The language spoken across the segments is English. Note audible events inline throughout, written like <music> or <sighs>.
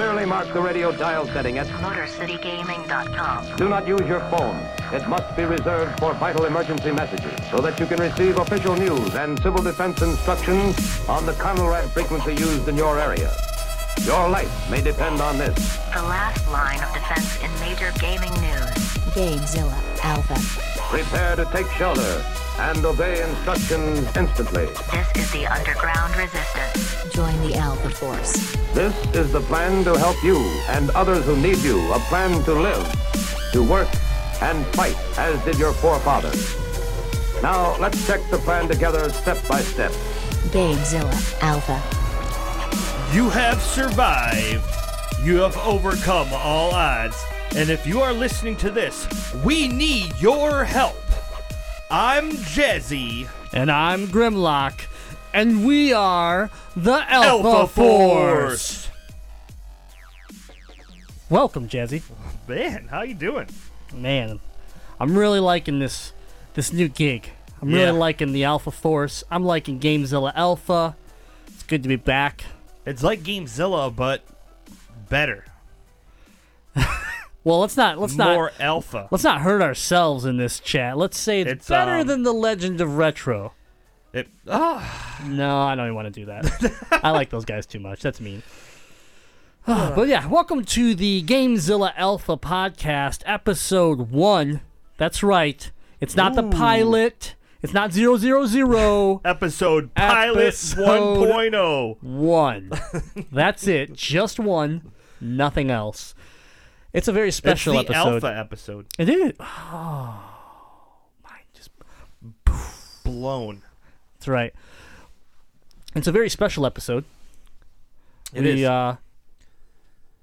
Clearly mark the radio dial setting at MotorCityGaming.com. Do not use your phone. It must be reserved for vital emergency messages so that you can receive official news and civil defense instructions on the Conelrad frequency used in your area. Your life may depend on this. The last line of defense in major gaming news. Gamezilla Alpha. Prepare to take shelter and obey instructions instantly. This is the underground resistance. Join the Alpha Force. This is the plan to help you and others who need you, a plan to live, to work, and fight as did your forefathers. Now, let's check the plan together step by step. Gamezilla Alpha. You have survived. You have overcome all odds. And if you are listening to this, we need your help. I'm Jazzy. And I'm Grimlock, and we are the Alpha, Alpha Force. Force. Welcome, Jazzy. Man, how you doing? Man, I'm really liking this this new gig. I'm really liking the Alpha Force. I'm liking Gamezilla Alpha. It's good to be back. It's like Gamezilla, but better. <laughs> Well, let's not let's More not alpha. let's not hurt ourselves in this chat. Let's say it's, It's, better um, than the Legend of Retro. It, ah, No, I don't even want to do that. <laughs> I like those guys too much. That's mean. <sighs> but yeah, welcome to the Gamezilla Alpha podcast, episode one. That's right. It's not the pilot. It's not zero zero zero <laughs> episode pilot Episode 1.0. one. That's it. Just one. Nothing else. It's a very It's special the episode. alpha episode. It is. Oh, mine just Blown. That's right. It's a very special episode. It we, is. Uh,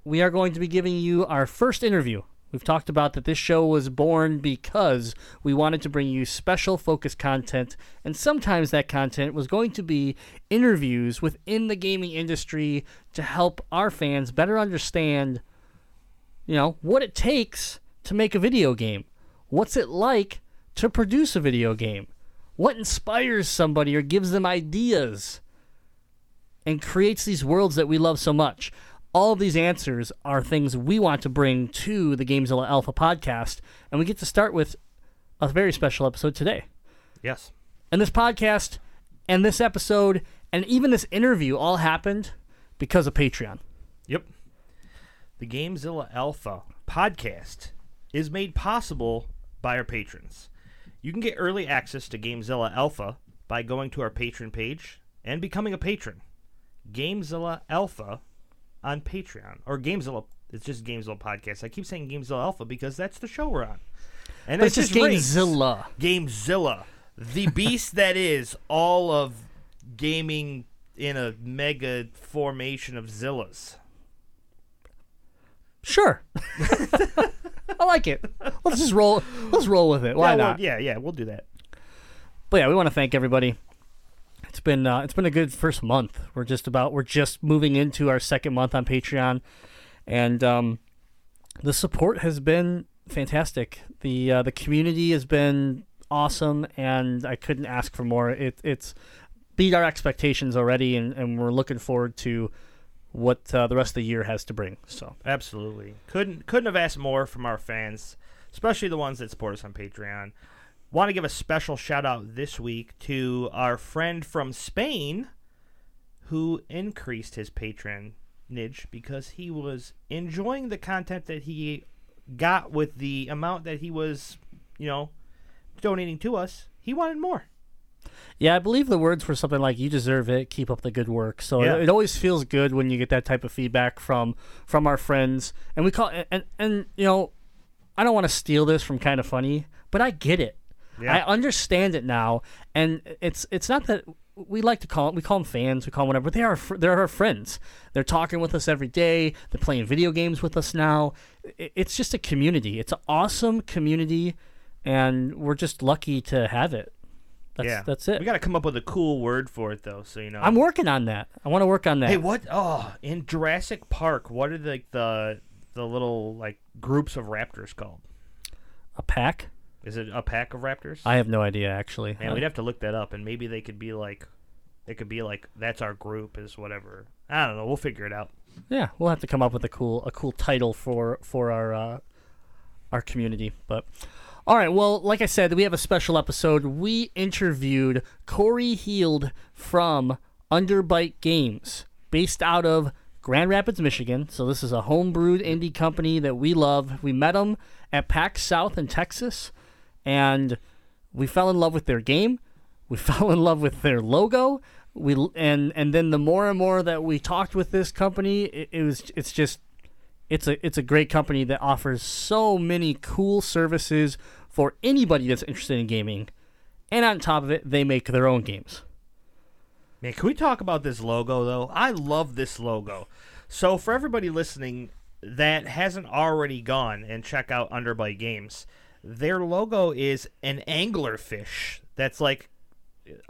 we are going to be giving you our first interview. We've talked about that this show was born because we wanted to bring you special focus content, and sometimes that content was going to be interviews within the gaming industry to help our fans better understand, you know, what it takes to make a video game. What's it like to produce a video game? What inspires somebody or gives them ideas and creates these worlds that we love so much? All of these answers are things we want to bring to the Gamezilla Alpha podcast, and we get to start with a very special episode today. yes. And this podcast and this episode and even this interview all happened because of Patreon. Yep. The Gamezilla Alpha podcast is made possible by our patrons. You can get early access to Gamezilla Alpha by going to our patron page and becoming a patron. Gamezilla Alpha on Patreon or Gamezilla. It's just Gamezilla podcast. I keep saying Gamezilla Alpha because that's the show we're on. And it's just rings. Gamezilla. Gamezilla, the beast that is all of gaming in a mega formation of Zillas. Sure. <laughs> I like it. Let's just roll let's roll with it. Why yeah, well, not? yeah, yeah, we'll do that. But yeah, we want to thank everybody. It's been uh, it's been a good first month. We're just about we're just moving into our second month on Patreon, and um, the support has been fantastic. the uh, The community has been awesome, and I couldn't ask for more. It it's beat our expectations already, and, and we're looking forward to what uh, the rest of the year has to bring. So Absolutely. Couldn't couldn't have asked more from our fans, especially the ones that support us on Patreon. Want to give a special shout out this week to our friend from Spain who increased his patronage because he was enjoying the content that he got with the amount that he was, you know, donating to us. He wanted more. Yeah, I believe the words were something like "You deserve it. Keep up the good work." So Yeah. it, it always feels good when you get that type of feedback from from our friends, and we call and and you know, I don't want to steal this from Kinda Funny, but I get it. Yeah. I understand it now, and it's it's not that we like to call we call them fans, we call them whatever, but they are they're our friends. They're talking with us every day. They're playing video games with us now. It's just a community. It's an awesome community, and we're just lucky to have it. That's, yeah, that's it. We got to come up with a cool word for it though, so you know. I'm working on that. I want to work on that. Hey, what? Oh, in Jurassic Park, what are the the the little like groups of raptors called? A pack? Is it a pack of raptors? I have no idea actually. Man, Uh, we'd have to look that up, and maybe they could be like, it could be like that's our group is whatever. I don't know. We'll figure it out. Yeah, we'll have to come up with a cool a cool title for for our uh, our community. But all right, well, like I said, we have a special episode. We interviewed Corey Heald from Underbite Games, based out of Grand Rapids, Michigan. So this is a homebrewed indie company that we love. We met them at PAX South in Texas, and we fell in love with their game. We <laughs> fell in love with their logo. We and and then the more and more that we talked with this company, it, it was it's just it's a it's a great company that offers so many cool services for anybody that's interested in gaming. And on top of it, they make their own games. Man, can we talk about this logo though? I love this logo. So for everybody listening that hasn't already gone and check out Underbite Games, their logo is an anglerfish that's like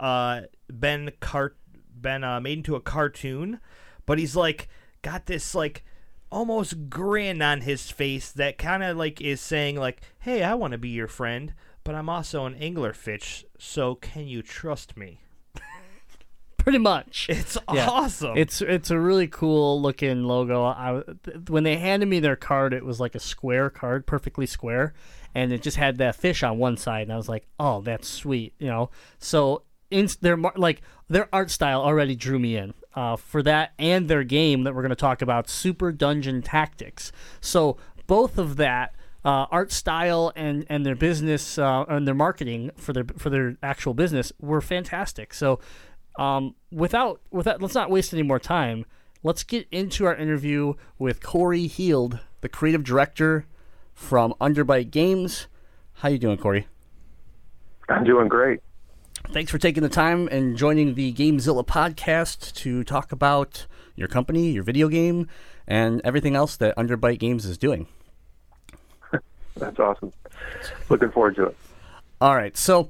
uh been cart been uh, made into a cartoon, but he's like got this like almost grin on his face that kind of like is saying like, "Hey, I want to be your friend, but I'm also an anglerfish, so can you trust me?" <laughs> Pretty much. It's Yeah. awesome. It's it's a really cool looking logo. I th- when they handed me their card, it was like a square card, perfectly square, and it just had that fish on one side, and I was like, "Oh, that's sweet," you know. So their like their art style already drew me in uh, for that, and their game that we're going to talk about, Super Dungeon Tactics. So both of that. Uh, art style and, and their business uh, and their marketing for their for their actual business were fantastic. So um, without without let's not waste any more time. Let's get into our interview with Corey Heald, the creative director from Underbite Games. How you doing, Corey? I'm doing great. Thanks for taking the time and joining the Gamezilla podcast to talk about your company, your video game, and everything else that Underbite Games is doing. <laughs> That's awesome. Looking forward to it. All right, so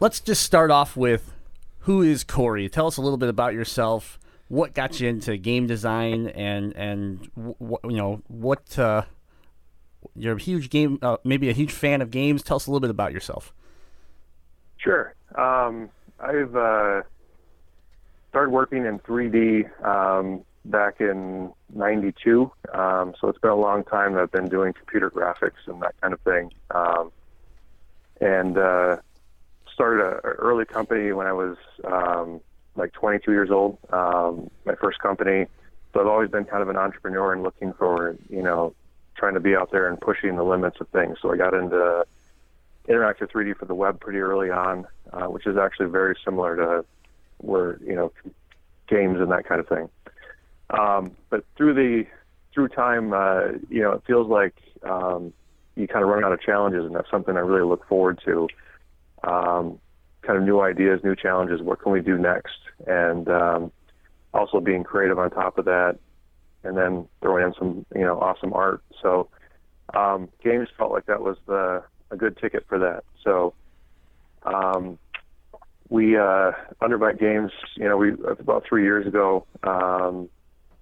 let's just start off with who is Corey? Tell us a little bit about yourself. What got you into game design, and and you know what? Uh, you're a huge game, uh, maybe a huge fan of games. Tell us a little bit about yourself. Sure. Um, I've uh, started working in 3D um, back in '92, um, so it's been a long time that I've been doing computer graphics and that kind of thing. Um, and uh, started a, a early company when I was um, like 22 years old. Um, my first company. So I've always been kind of an entrepreneur and looking for, you know, trying to be out there and pushing the limits of things. So I got into interactive 3D for the web pretty early on, uh, which is actually very similar to where you know games and that kind of thing. Um, but through the through time, uh, you know, it feels like um, you kind of run out of challenges, and that's something I really look forward to. Um, kind of new ideas, new challenges. What can we do next? And um, also being creative on top of that, and then throwing in some you know awesome art. So um, games felt like that was the a good ticket for that. So um, we uh, Underbite Games, you know, we about three years ago um,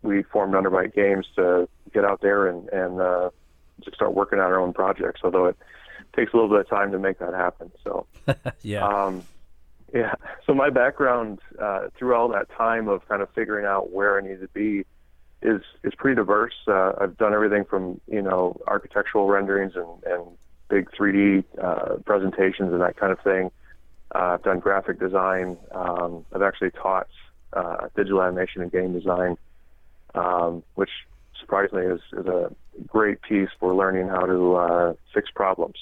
we formed Underbite Games to get out there and and uh, just start working on our own projects. Although it takes a little bit of time to make that happen. So <laughs> Yeah. um, yeah. So my background uh, through all that time of kind of figuring out where I need to be is is pretty diverse. Uh, I've done everything from you know architectural renderings and, and big 3D uh, presentations and that kind of thing. Uh, I've done graphic design. Um, I've actually taught uh, digital animation and game design, um, which surprisingly is, is a great piece for learning how to uh, fix problems.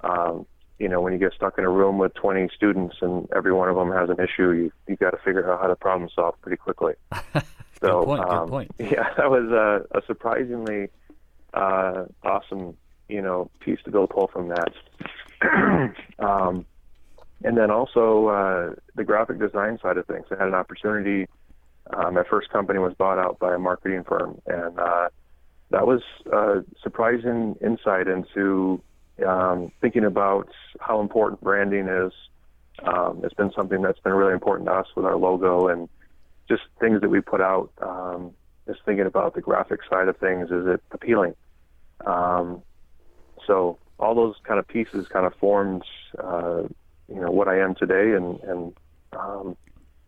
Um, you know, when you get stuck in a room with 20 students and every one of them has an issue, you you got to figure out how to problem solve pretty quickly. <laughs> so, point, good um, point. <laughs> Yeah, that was a, a surprisingly uh, awesome, you know, piece to able pull from that. <clears throat> um, and then also uh, the graphic design side of things. I had an opportunity. Uh, my first company was bought out by a marketing firm, and uh, that was a surprising insight into um, thinking about how important branding is. Um, it's been something that's been really important to us with our logo and just things that we put out. Um, just thinking about the graphic side of things, is it appealing? Um, so all those kind of pieces kind of formed, uh, you know, what I am today, and and um,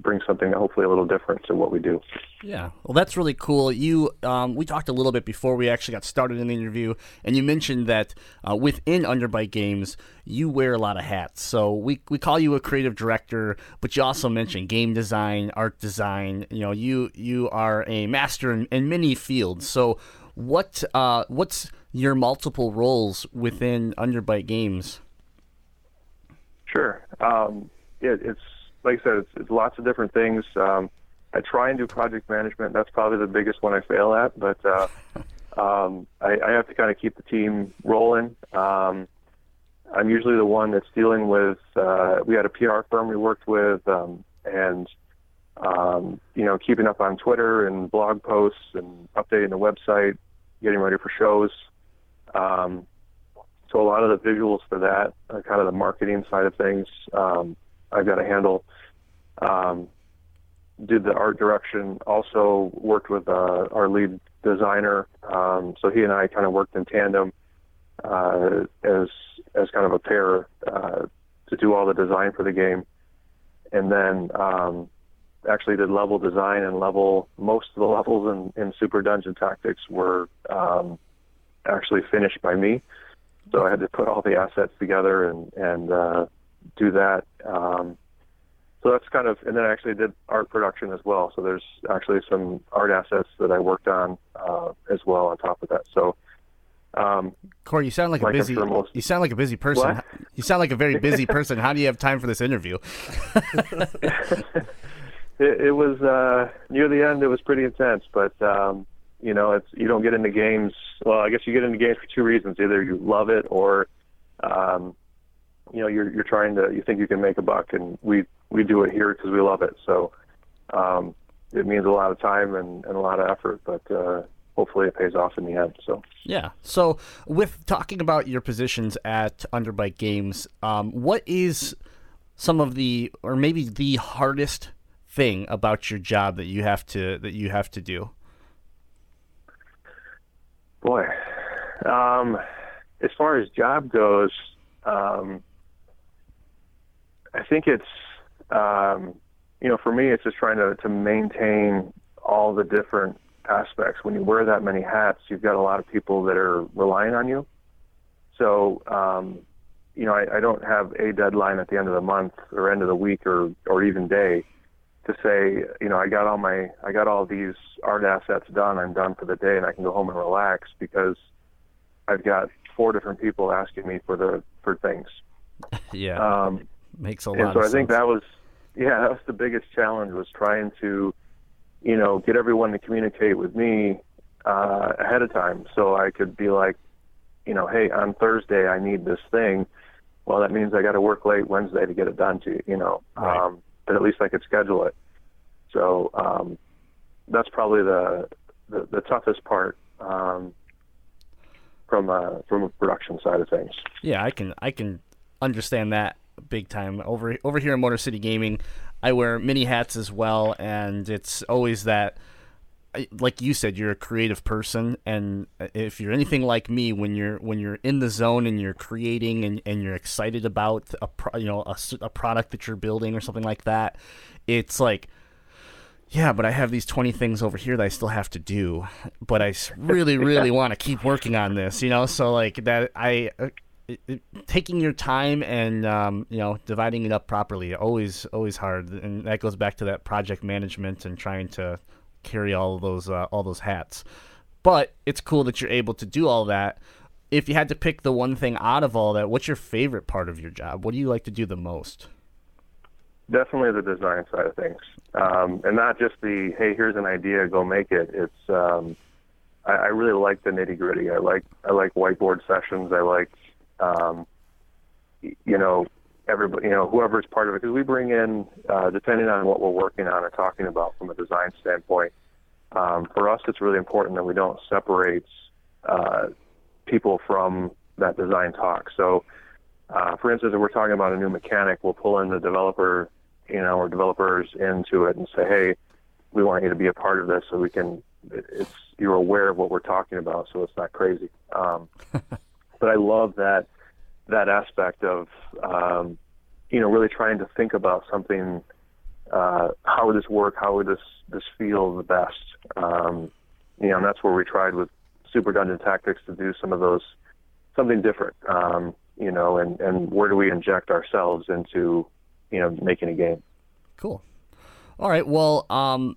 bring something hopefully a little different to what we do. Yeah, well, that's really cool. You, um, we talked a little bit before we actually got started in the interview, and you mentioned that uh, within Underbite Games, you wear a lot of hats. So we we call you a creative director, but you also mentioned game design, art design. You know, you you are a master in, in many fields. So what uh, what's your multiple roles within Underbite Games? Sure. Um, it, it's like I said, it's, it's lots of different things. Um, I try and do project management. That's probably the biggest one I fail at, but uh, <laughs> um, I, I have to kind of keep the team rolling. Um, I'm usually the one that's dealing with. Uh, we had a PR firm we worked with, um, and um, you know, keeping up on Twitter and blog posts and updating the website, getting ready for shows. Um, so a lot of the visuals for that, uh, kind of the marketing side of things, um, I've got to handle. Um, did the art direction. Also worked with uh, our lead designer. Um, so he and I kind of worked in tandem uh, as as kind of a pair uh, to do all the design for the game. And then um, actually did level design and level most of the <laughs> levels in, in Super Dungeon Tactics were um, actually finished by me. So I had to put all the assets together and and uh, do that. Um, so that's kind of, and then I actually did art production as well. So there's actually some art assets that I worked on uh, as well on top of that. So, um, Corey, you sound like, like a busy. sure most- You sound like a busy person. What? You sound like a very busy <laughs> person. How do you have time for this interview? <laughs> it, it was uh, near the end. It was pretty intense, but um, you know, it's you don't get into games. Well, I guess you get into games for two reasons: either you love it, or um, you know, you're you're trying to you think you can make a buck, and we we do it here because we love it. So um, it means a lot of time and, and a lot of effort, but uh, hopefully it pays off in the end. So. Yeah. So, with talking about your positions at Underbite Games, um, what is some of the, or maybe the hardest thing about your job that you have to that you have to do? Boy, um, as far as job goes, um, I think it's um, you know for me it's just trying to to maintain all the different aspects. When you wear that many hats, you've got a lot of people that are relying on you. So um, you know I, I don't have a deadline at the end of the month or end of the week or or even day to say, you know, I got all my, I got all these art assets done. I'm done for the day, and I can go home and relax because I've got four different people asking me for the for things. <laughs> Yeah. Um, Makes a lot and so I think that was, yeah, that was the biggest challenge was trying to, you know, get everyone to communicate with me uh, ahead of time so I could be like, you know, hey, on Thursday I need this thing. Well, that means I got to work late Wednesday to get it done to you, you know. Right. Um, but at least I could schedule it. So um, that's probably the, the the toughest part um, from a from a production side of things. Yeah, I can I can understand that big time. Over over here in Motor City Gaming, I wear many hats as well, and it's always that. Like you said, you're a creative person, and if you're anything like me, when you're when you're in the zone and you're creating and, and you're excited about a pro, you know a, a product that you're building or something like that, it's like yeah, but I have these 20 things over here that I still have to do. But i really, really want to keep working on this, you know? So, like, that I. Uh, it, it- taking your time and um, you know dividing it up properly always always hard and that goes back to that project management and trying to carry all those uh, all those hats but it's cool that you're able to do all that if you had to pick the one thing out of all that what's your favorite part of your job what do you like to do the most Definitely the design side of things, um, and not just the hey, here's an idea, go make it. It's um, I, I really like the nitty gritty. I like I like whiteboard sessions. I like um, you know everybody you know whoever's part of it because we bring in uh, depending on what we're working on and talking about from a design standpoint. Um, for us, it's really important that we don't separate uh, people from that design talk. So, uh, for instance, if we're talking about a new mechanic, we'll pull in the developer, you know, or developers into it and say, hey, we want you to be a part of this so we can, it's, you're aware of what we're talking about so it's not crazy. Um, <laughs> but I love that, that aspect of, um, you know, really trying to think about something uh, how would this work? How would this this feel the best? Um, you know, and that's where we tried with Super Dungeon Tactics to do some of those something different. Um, you know, and and where do we inject ourselves into you know making a game? Cool. All right. Well, um,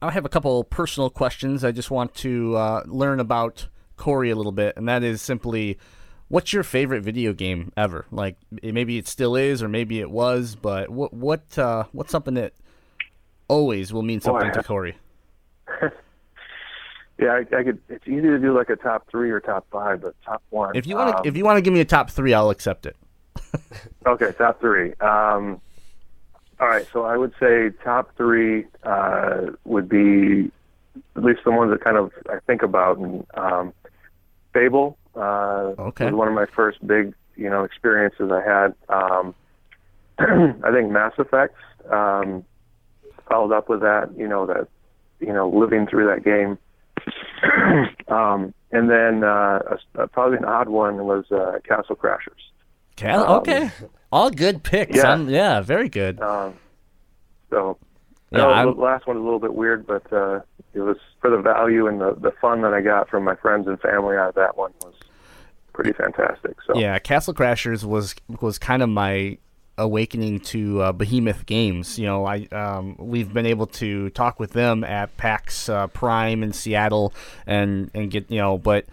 I have a couple personal questions. I just want to uh, learn about Corey a little bit, and that is simply, what's your favorite video game ever? Like it- maybe it still is, or maybe it was, but what what uh, what's something that always will mean something to Corey? <laughs> Yeah, I, I could. It's easy to do like a top three or top five, but top one. If you want to, um, if you want to give me a top three, I'll accept it. <laughs> Okay, top three. Um, all right, so I would say top three uh, would be at least the ones that kind of I think about. And um, Fable uh, Okay. was one of my first big, you know, experiences I had. Um, <clears throat> I think Mass Effect um, followed up with that. You know that, you know, living through that game. <clears throat> um, and then uh, a, a, probably an odd one was uh, Castle Crashers. Cal- Um, okay, all good picks. yeah. I'm- yeah, very good. Um, so Yeah, no, the last one was a little bit weird, but uh, it was for the value and the, the fun that I got from my friends and family out of that one was pretty fantastic. So Yeah, Castle Crashers was was kind of my awakening to uh, Behemoth Games. You know, I um, we've been able to talk with them at PAX uh, Prime in Seattle and and get you know, but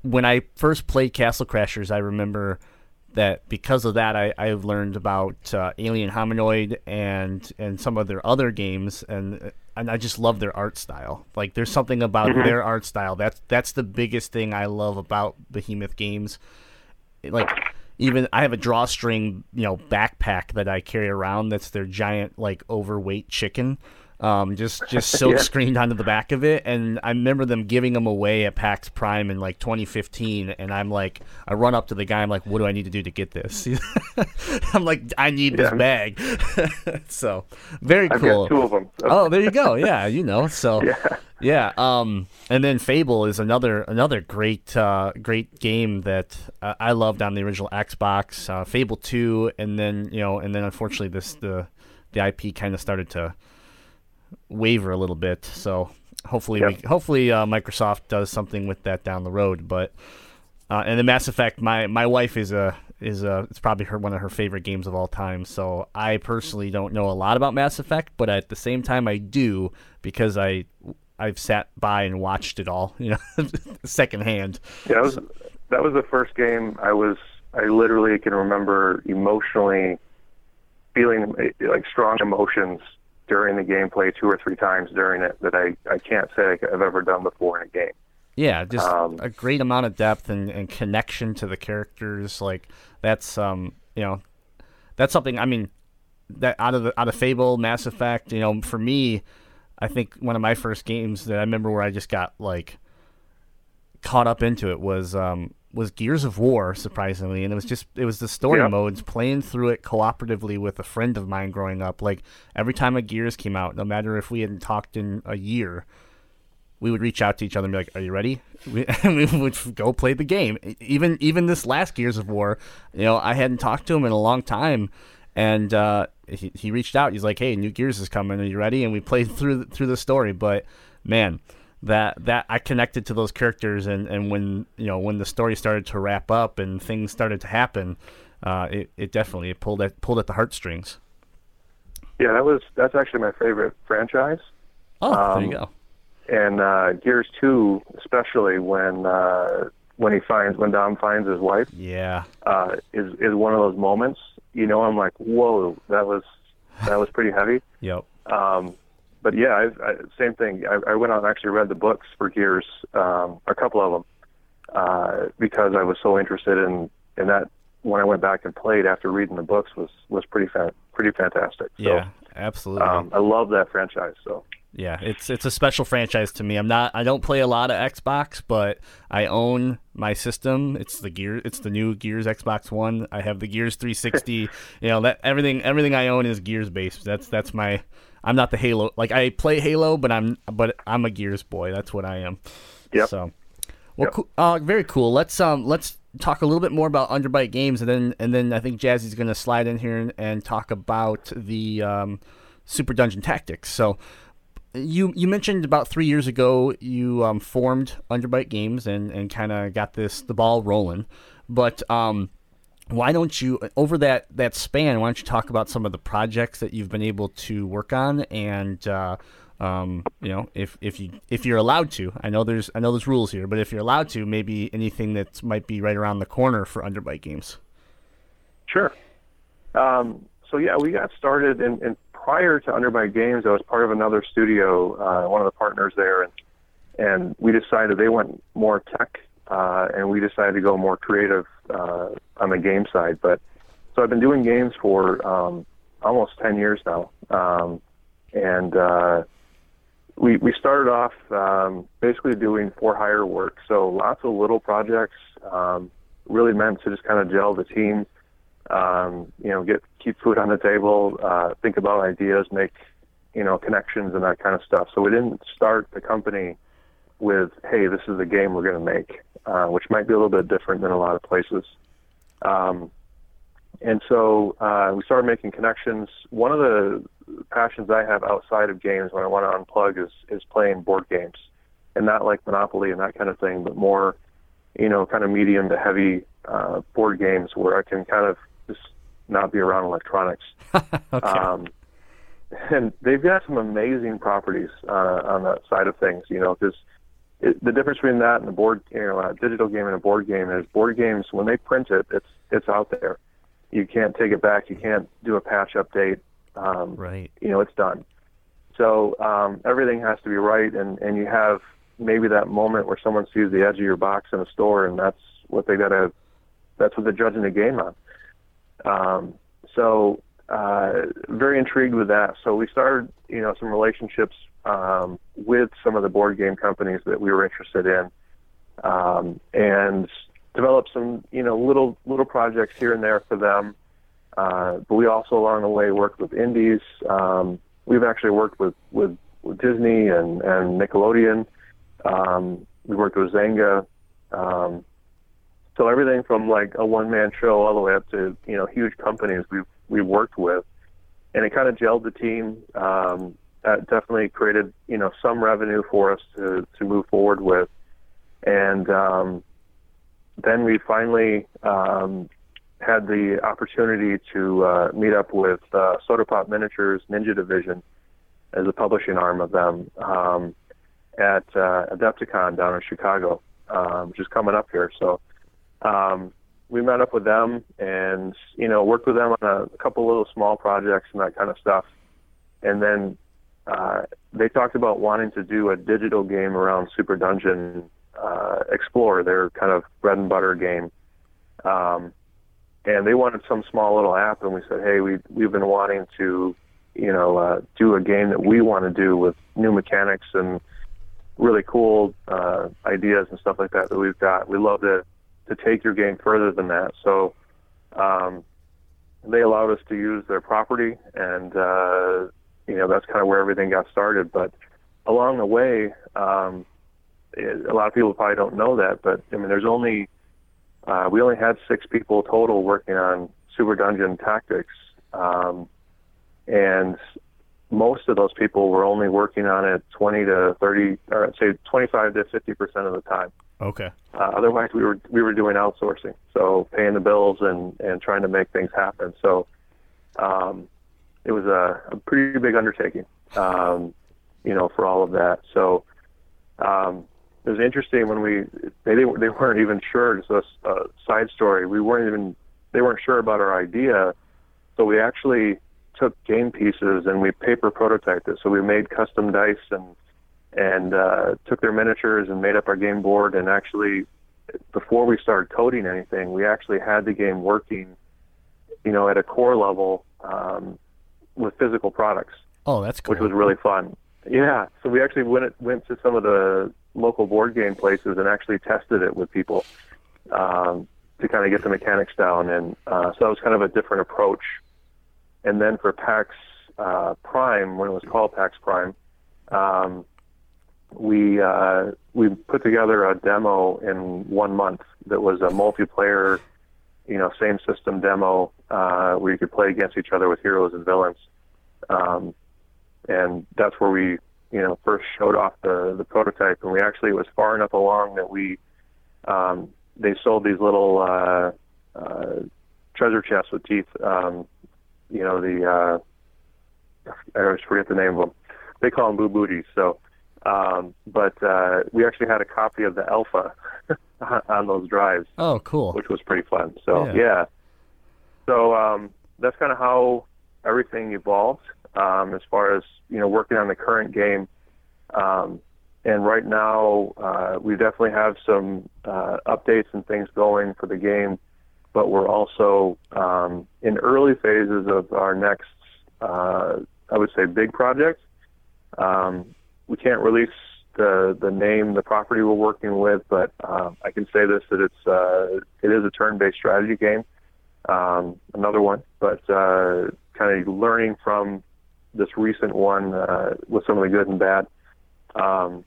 when I first played Castle Crashers, I remember that because of that, I, I've learned about uh, Alien Hominid and and some of their other games, and and I just love their art style. Like, there's something about their art style that's that's the biggest thing I love about Behemoth Games. Like, even I have a drawstring, you know, backpack that I carry around. That's their giant, like, overweight chicken. Um, just <laughs> just silk Yeah. screened onto the back of it, and I remember them giving them away at PAX Prime in like 2015, and I'm like, I run up to the guy, I'm like, what do I need to do to get this? <laughs> I'm like, I need this bag. <laughs> so very I've cool. got two of them. So. Oh, there you go. Yeah, you know. So Yeah. yeah. Um, and then Fable is another another great uh, great game that uh, I loved on the original Xbox. Uh, Fable two, and then you know, and then unfortunately this the the IP kind of started to waver a little bit. So hopefully we hopefully uh, Microsoft does something with that down the road. But uh, and the Mass Effect, my my wife is a is a it's probably her one of her favorite games of all time. So I personally don't know a lot about Mass Effect, but at the same time I do because I I've sat by and watched it all, <laughs> you know, secondhand. Yeah, that was that was the first game I was. I literally can remember emotionally feeling eh, like strong emotions during the gameplay two or three times during it that I I can't say I've ever done before in a game. Yeah, just Um, a great amount of depth and, and connection to the characters. Like that's um you know that's something. I mean that out of the out of Fable, Mass Effect. You know, for me, I think one of my first games that I remember where I just got like caught up into it was um was Gears of War surprisingly and it was just it was the story Yeah. modes playing through it cooperatively with a friend of mine growing up like every time a Gears came out no matter if we hadn't talked in a year we would reach out to each other and be like, "Are you ready?" <laughs> We, and we would go play the game. Even even this last Gears of War, you know, I hadn't talked to him in a long time, and uh, he he reached out. He's like, "Hey, new Gears is coming. Are you ready?" And we played through through the story. But man, that that I connected to those characters, and, and when you know when the story started to wrap up and things started to happen, uh, it it definitely it pulled at pulled at the heartstrings. Yeah, that was that's actually my favorite franchise. Oh, there you Um, go. And uh, Gears Two, especially when uh, when he finds when Dom finds his wife, Yeah. uh, is is one of those moments. You know, I'm like, whoa, that was that was pretty heavy. Yep. Um, but yeah, I've, I, same thing. I, I went out and actually read the books for Gears, um, a couple of them, uh, because I was so interested in in that. When I went back and played after reading the books, was was pretty fan, pretty fantastic. So, Yeah. Absolutely. um, I love that franchise. So Yeah, it's it's a special franchise to me. I'm not I don't play a lot of Xbox, but I own my system. It's the Gear it's the new Gears Xbox One. I have the Gears 360. <laughs> you know, that everything everything I own is Gears based. That's that's my I'm not the Halo. Like I play Halo, but I'm but I'm a Gears boy. That's what I am. Yeah. So well, Yep. cool, uh, very cool. Let's um let's talk a little bit more about Underbite Games, and then and then I think Jazzy's gonna slide in here and, and talk about the um Super Dungeon Tactics. So you you mentioned about three years ago you um, formed Underbite Games and, and kind of got this the ball rolling, but um, why don't you over that that span? Why don't you talk about some of the projects that you've been able to work on and uh, um, you know if if you if you're allowed to? I know there's I know there's rules here, but if you're allowed to, maybe anything that might be right around the corner for Underbite Games. Sure. Um, so yeah, we got started in prior to Underbite Games. I was part of another studio, uh, one of the partners there, and and we decided they went more tech, uh, and we decided to go more creative uh, on the game side. But so I've been doing games for um, almost ten years now, um, and uh, we we started off um, basically doing for hire work. So lots of little projects, um, really meant to just kind of gel the team um, you know, get keep food on the table, uh, think about ideas, make you know connections and that kind of stuff. So we didn't start the company with, hey, this is the game we're going to make, uh, which might be a little bit different than a lot of places. Um, and so uh, we started making connections. One of the passions I have outside of games when I want to unplug is is playing board games, and not like Monopoly and that kind of thing, but more, you know, kind of medium to heavy uh, board games where I can kind of just not be around electronics. <laughs> okay. Um, and they've got some amazing properties uh, on that side of things, you know, because the difference between that and a board, you know, a digital game and a board game is board games when they print it, it's it's out there. You can't take it back. You can't do a patch update. Um, right. You know, it's done. So um, everything has to be right, and and you have maybe that moment where someone sees the edge of your box in a store, and that's what they got to, that's what they're judging the game on. Um, so uh, very intrigued with that. So we started, you know, some relationships um, with some of the board game companies that we were interested in, um, and developed some, you know, little little projects here and there for them. Uh, but we also, along the way, worked with indies. Um, we've actually worked with, with, with Disney and, and Nickelodeon. Um, we worked with Zynga. Um, so everything from like a one man show all the way up to you know huge companies we've we've worked with, and it kind of gelled the team. Um, that definitely created you know some revenue for us to to move forward with, and um, then we finally um, had the opportunity to uh, meet up with uh, Soda Pop Miniatures Ninja Division as a publishing arm of them um, at uh, Adepticon down in Chicago, um, which is coming up here. So um, we met up with them and you know worked with them on a, a couple little small projects and that kind of stuff. And then uh, they talked about wanting to do a digital game around Super Dungeon uh, Explorer, their kind of bread and butter game. Um, and they wanted some small little app, and we said, hey, we we've been wanting to, you know, uh, do a game that we want to do with new mechanics and really cool uh, ideas and stuff like that that we've got. We love to to take your game further than that. So um, they allowed us to use their property, and uh, you know that's kind of where everything got started. But along the way, um, it, a lot of people probably don't know that, but I mean, there's only uh, we only had six people total working on Super Dungeon Tactics, um, and most of those people were only working on it 20 to 30, or I'd say 25 to 50 percent of the time. Okay. Uh, otherwise, we were we were doing outsourcing, so paying the bills and and trying to make things happen. So um, it was a, a pretty big undertaking, um, you know, for all of that. So um, it was interesting when we they they weren't even sure. Just a, a side story. We weren't even they weren't sure about our idea, so we actually took game pieces and we paper prototyped it. So we made custom dice and and uh, took their miniatures and made up our game board. And actually, before we started coding anything, we actually had the game working, you know, at a core level um, with physical products, Oh, that's cool. which was really fun. Yeah, so we actually went went to some of the local board game places and actually tested it with people um, to kind of get the mechanics down. And uh, so that was kind of a different approach. And then for PAX uh, Prime, when it was called PAX Prime, um, we uh, we put together a demo in one month that was a multiplayer, you know, same system demo uh, where you could play against each other with heroes and villains. Um, and that's where we you know first showed off the the prototype, and we actually it was far enough along that we um, they sold these little uh, uh, treasure chests with teeth. Um, you know the uh, I always forget the name of them. They call them boo booties. So, um, but uh, we actually had a copy of the alpha <laughs> on those drives, Oh, cool. which was pretty fun. So Yeah. yeah, so um, that's kind of how everything evolved um, as far as you know working on the current game. Um, and right now, uh, we definitely have some uh, updates and things going for the game, but we're also um, in early phases of our next, uh, I would say, big project. Um, we can't release the the name, the property we're working with, but um, I can say this that it's uh, it is a turn-based strategy game, um, another one, but uh, kind of learning from this recent one uh, with some of the good and bad. Um,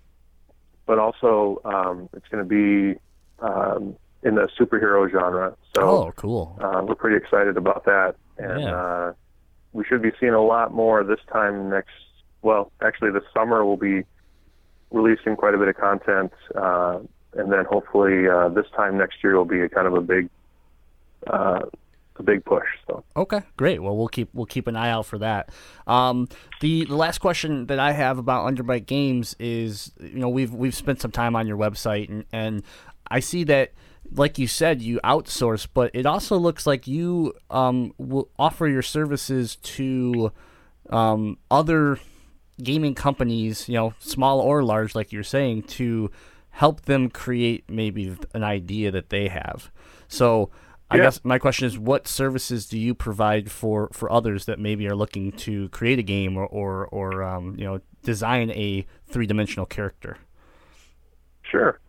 but also, um, it's going to be um, in the superhero genre. So Oh, cool. uh, we're pretty excited about that, and Yeah. uh, we should be seeing a lot more this time next. Well, actually, this summer we'll be releasing quite a bit of content, uh, and then hopefully uh, this time next year will be a kind of a big, uh, a big push. So Okay, great. Well, we'll keep we'll keep an eye out for that. Um, the the last question that I have about Underbite Games is, you know, we've we've spent some time on your website, and and I see that, like you said, you outsource, but it also looks like you um will offer your services to um other gaming companies, you know, small or large, like you're saying, to help them create maybe an idea that they have. So I Yeah. guess my question is, what services do you provide for, for others that maybe are looking to create a game or or, or um, you know design a three dimensional character? Sure.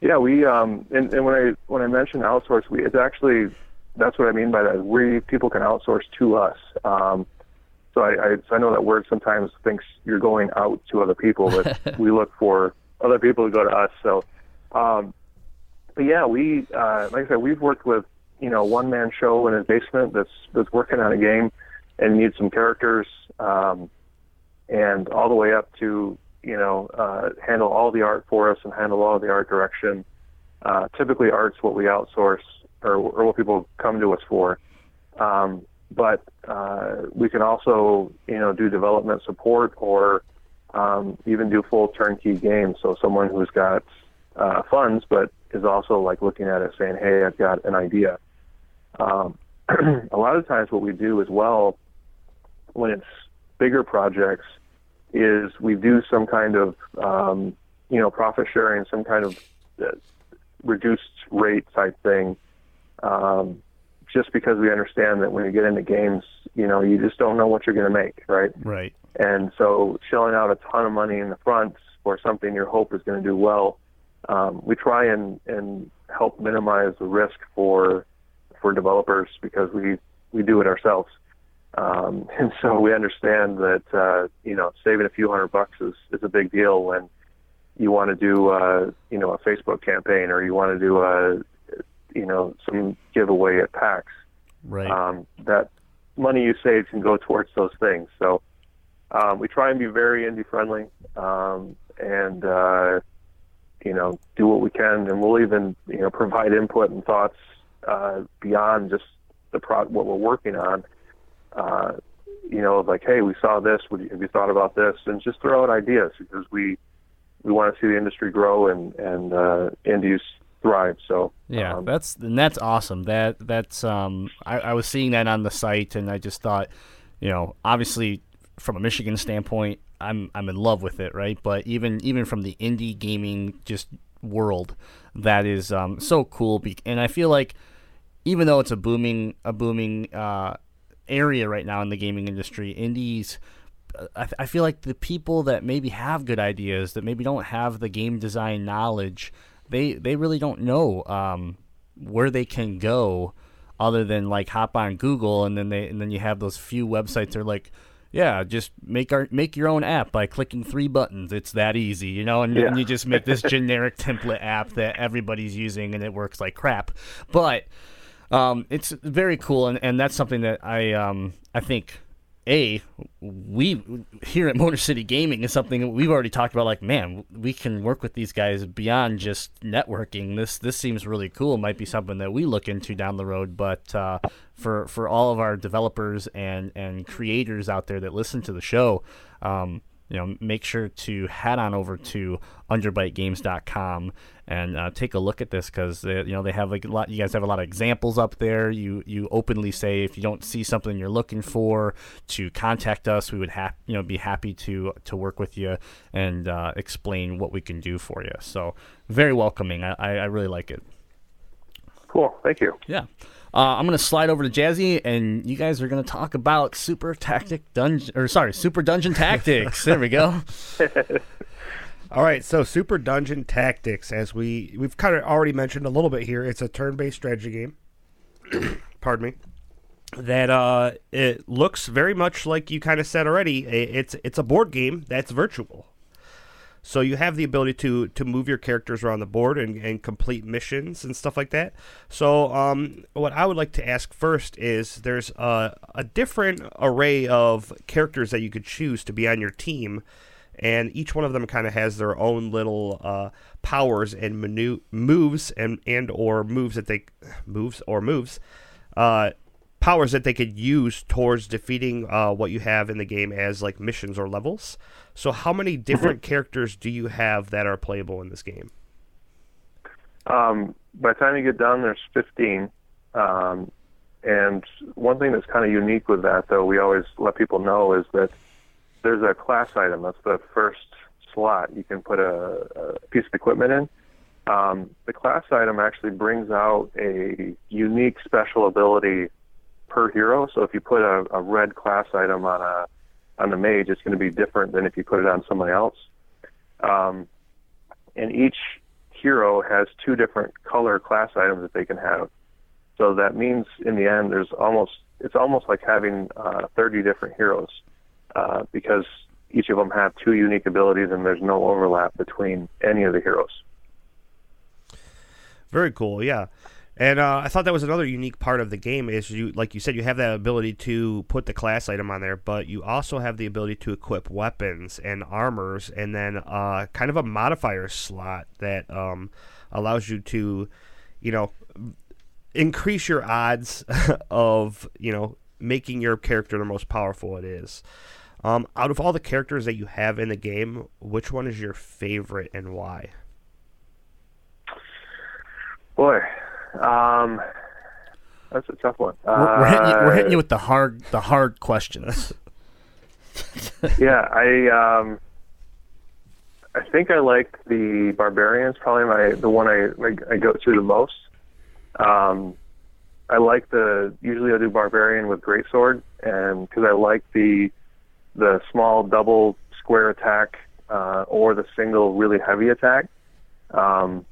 Yeah, we um and, and when I when I mention outsource, we it's actually that's what I mean by that. We people can outsource to us. Um, so I, I so I know that word sometimes thinks you're going out to other people, but <laughs> we look for other people to go to us. So, um, but yeah, we uh, like I said, we've worked with you know one man show in his basement that's that's working on a game and needs some characters, um, and all the way up to you know uh, handle all the art for us and handle all the art direction. Uh, typically, art's what we outsource or, or what people come to us for. Um, but uh, we can also, you know, do development support or um, even do full turnkey games. So someone who's got uh, funds but is also like looking at it saying, "Hey, I've got an idea." Um, <clears throat> a lot of times, what we do as well when it's bigger projects is we do some kind of, um, you know, profit sharing, some kind of uh, reduced rate type thing. Um, just because we understand that when you get into games, you know, you just don't know what you're going to make, right? Right. And so shelling out a ton of money in the front for something your hope is going to do well, um, we try and, and help minimize the risk for for developers because we we do it ourselves. Um, <laughs> and so we understand that uh, you know saving a few hundred bucks is, is a big deal when you want to do uh, you know a Facebook campaign or you want to do a you know some giveaway at PAX Right. um, that money you save can go towards those things. So um, we try and be very indie friendly um, and uh, you know do what we can, and we'll even you know provide input and thoughts uh, beyond just the pro- what we're working on. Uh, you know, like hey, we saw this. Would you, have you thought about this? And just throw out ideas because we we want to see the industry grow and and uh, indies thrive. So Yeah, um, that's and that's awesome. That that's um I, I was seeing that on the site and I just thought, you know, obviously from a Michigan standpoint, I'm I'm in love with it, right? But even even from the indie gaming just world, that is um so cool. Be- and I feel like even though it's a booming a booming uh, area right now in the gaming industry, indies. I, I feel like the people that maybe have good ideas that maybe don't have the game design knowledge, they they really don't know um, where they can go, other than like hop on Google and then they and then you have those few websites that are like, yeah, just make our make your own app by clicking three buttons. It's that easy, you know, and, and Yeah. you just make this generic template app that everybody's using and it works like crap. But um, it's very cool, and, and that's something that I um, I think a we here at Motor City Gaming is something we've already talked about. Like, man, we can work with these guys beyond just networking. This this seems really cool. Might be something that we look into down the road. But uh, for for all of our developers and and creators out there that listen to the show. Um, you know, make sure to head on over to underbitegames.com and uh, take a look at this because you know they have like a lot. You guys have a lot of examples up there. You you openly say if you don't see something you're looking for, to contact us. We would have you know be happy to to work with you and uh, explain what we can do for you. So very welcoming. I, I, I really like it. Cool. Thank you. Yeah. Uh, I'm gonna slide over to Jazzy, and you guys are gonna talk about Super Tactic Dungeon, or sorry, Super Dungeon Tactics. there we go. <laughs> All right, so Super Dungeon Tactics, as we we've kind of already mentioned a little bit here, it's a turn-based strategy game. <coughs> Pardon me. That uh, it looks very much like you kind of said already. It's it's a board game that's virtual. So you have the ability to to move your characters around the board and, and complete missions and stuff like that. So um, what I would like to ask first is there's a, a different array of characters that you could choose to be on your team, and each one of them kind of has their own little uh, powers and manu- moves and and or moves that they moves or moves. Uh, powers that they could use towards defeating uh, what you have in the game as like missions or levels. So, how many different characters do you have that are playable in this game? Um, by the time you get done, there's 15. Um, and one thing that's kind of unique with that, though, we always let people know is that there's a class item. That's the first slot you can put a, a piece of equipment in. Um, the class item actually brings out a unique special ability per hero. So if you put a, a red class item on a on the mage, it's going to be different than if you put it on somebody else. Um, and each hero has two different color class items that they can have. So that means in the end, there's almost it's almost like having uh, 30 different heroes uh, because each of them have two unique abilities and there's no overlap between any of the heroes. Very cool, yeah. And uh, I thought that was another unique part of the game is you, like you said, you have that ability to put the class item on there, but you also have the ability to equip weapons and armors, and then uh, kind of a modifier slot that um, allows you to, you know, increase your odds <laughs> of you know making your character the most powerful it is. Um, out of all the characters that you have in the game, which one is your favorite and why? Boy, um, that's a tough one. We're, we're, hitting you, we're hitting you Uh, with the hard the hard questions. <laughs> yeah, I um, I think I like the barbarians. Probably my the one I I, I go to the most. Um, I like the usually I do barbarian with greatsword, and because I like the the small double square attack uh, or the single really heavy attack. Um,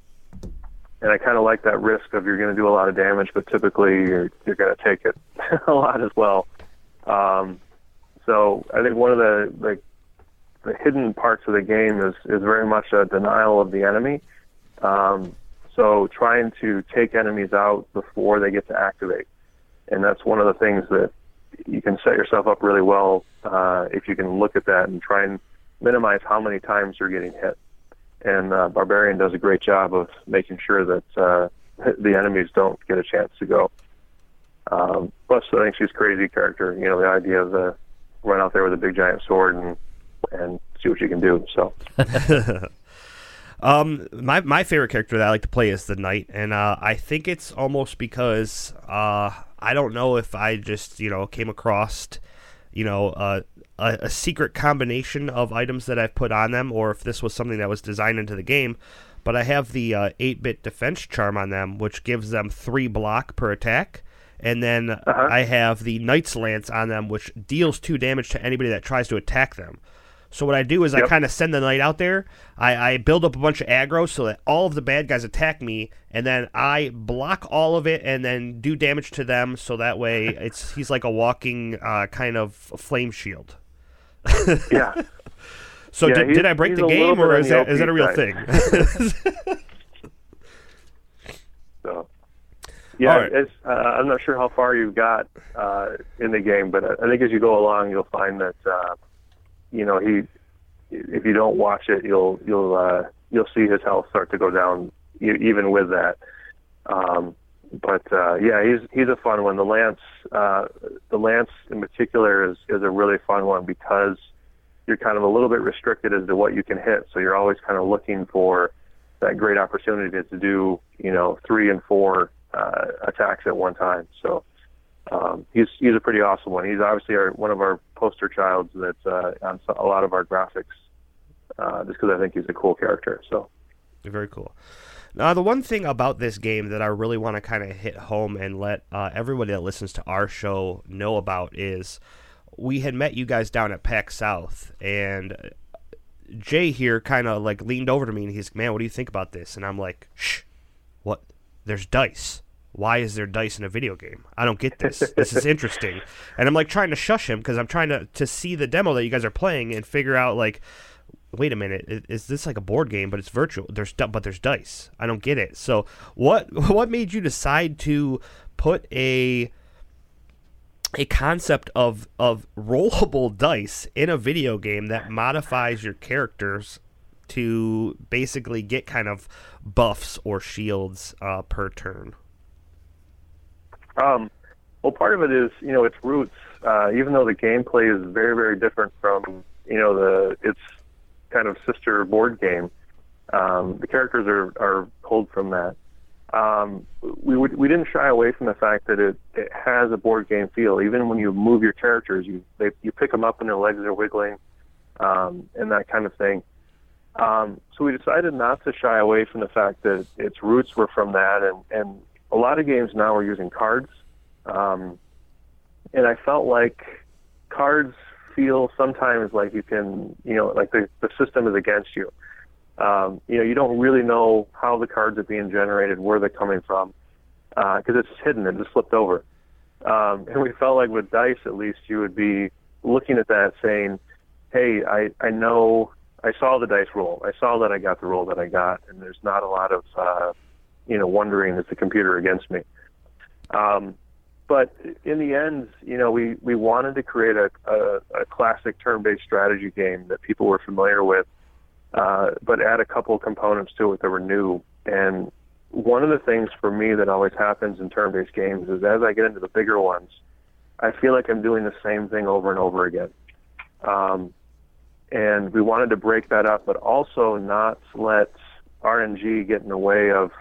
and I kind of like that risk of you're going to do a lot of damage, but typically you're you're going to take it <laughs> a lot as well. Um, so I think one of the, the the hidden parts of the game is is very much a denial of the enemy. Um, so trying to take enemies out before they get to activate, and that's one of the things that you can set yourself up really well uh, if you can look at that and try and minimize how many times you're getting hit. And uh, Barbarian does a great job of making sure that uh, <laughs> the enemies don't get a chance to go. Um, plus, I think she's a crazy character. You know, the idea of the run out there with a big giant sword and and see what you can do. So <laughs> Um, my my favorite character that I like to play is the knight, and uh, I think it's almost because uh, I don't know if I just you know came across, you know, uh, a, a secret combination of items that I've put on them, or if this was something that was designed into the game. But I have the uh, 8-bit defense charm on them, which gives them three block per attack. And then I have the Knight's Lance on them, which deals two damage to anybody that tries to attack them. So what I do is I kind of send the knight out there. I, I build up a bunch of aggro so that all of the bad guys attack me, and then I block all of it and then do damage to them. So that way, it's he's like a walking uh, kind of flame shield. <laughs> yeah, So Yeah, did, did I break the game, or is that is that a real thing? <laughs> so Yeah, right. it's, uh, I'm not sure how far you've got uh, in the game, but I think as you go along, you'll find that uh, you know he, if you don't watch it, you'll you'll uh, you'll see his health start to go down even with that. Um, but uh, yeah, he's he's a fun one. The lance, uh, the lance in particular is is a really fun one because you're kind of a little bit restricted as to what you can hit. So you're always kind of looking for that great opportunity to do, you know, three and four uh, attacks at one time. So um, he's he's a pretty awesome one. He's obviously our, one of our poster childs that's uh, on a lot of our graphics, uh, just because I think he's a cool character. So Very cool. Now, the one thing about this game that I really want to kind of hit home and let uh, everybody that listens to our show know about is we had met you guys down at PAX South, and Jay here kind of like leaned over to me and he's, like, man, what do you think about this? And I'm like, shh, what? There's dice. Why is there dice in a video game? I don't get this. This is <laughs> interesting. And I'm like trying to shush him because I'm trying to, to see the demo that you guys are playing and figure out like, wait a minute, is this like a board game but it's virtual? There's but there's dice. I don't get it. So what <laughs> what made you decide to put a a concept of of rollable <laughs> dice in a video game that modifies your characters to basically get kind of buffs or shields uh, per turn. Um, well, part of it is, you know, its roots. Uh, even though the gameplay is very, very different from, you know, the its kind of sister board game, um, the characters are are pulled from that. Um, we would, we didn't shy away from the fact that it, it has a board game feel. Even when you move your characters, you they, you pick them up and their legs are wiggling, um, and that kind of thing. Um, so we decided not to shy away from the fact that its roots were from that, and, and a lot of games now are using cards. Um, and I felt like cards feel sometimes like you can, you know, like the, the system is against you. Um, you know, you don't really know how the cards are being generated, where they're coming from, because it's hidden and just flipped over. Um, and we felt like with dice, at least, you would be looking at that saying, hey, I, I know, I saw the dice roll. I saw that I got the roll that I got, and there's not a lot of, uh, you know, wondering, is the computer against me? Um, but in the end, you know, we, we wanted to create a, a, a classic turn-based strategy game that people were familiar with, uh, but add a couple of components to it that were new. And one of the things for me that always happens in turn-based games is as I get into the bigger ones, I feel like I'm doing the same thing over and over again. Um, and we wanted to break that up, but also not let RNG get in the way of,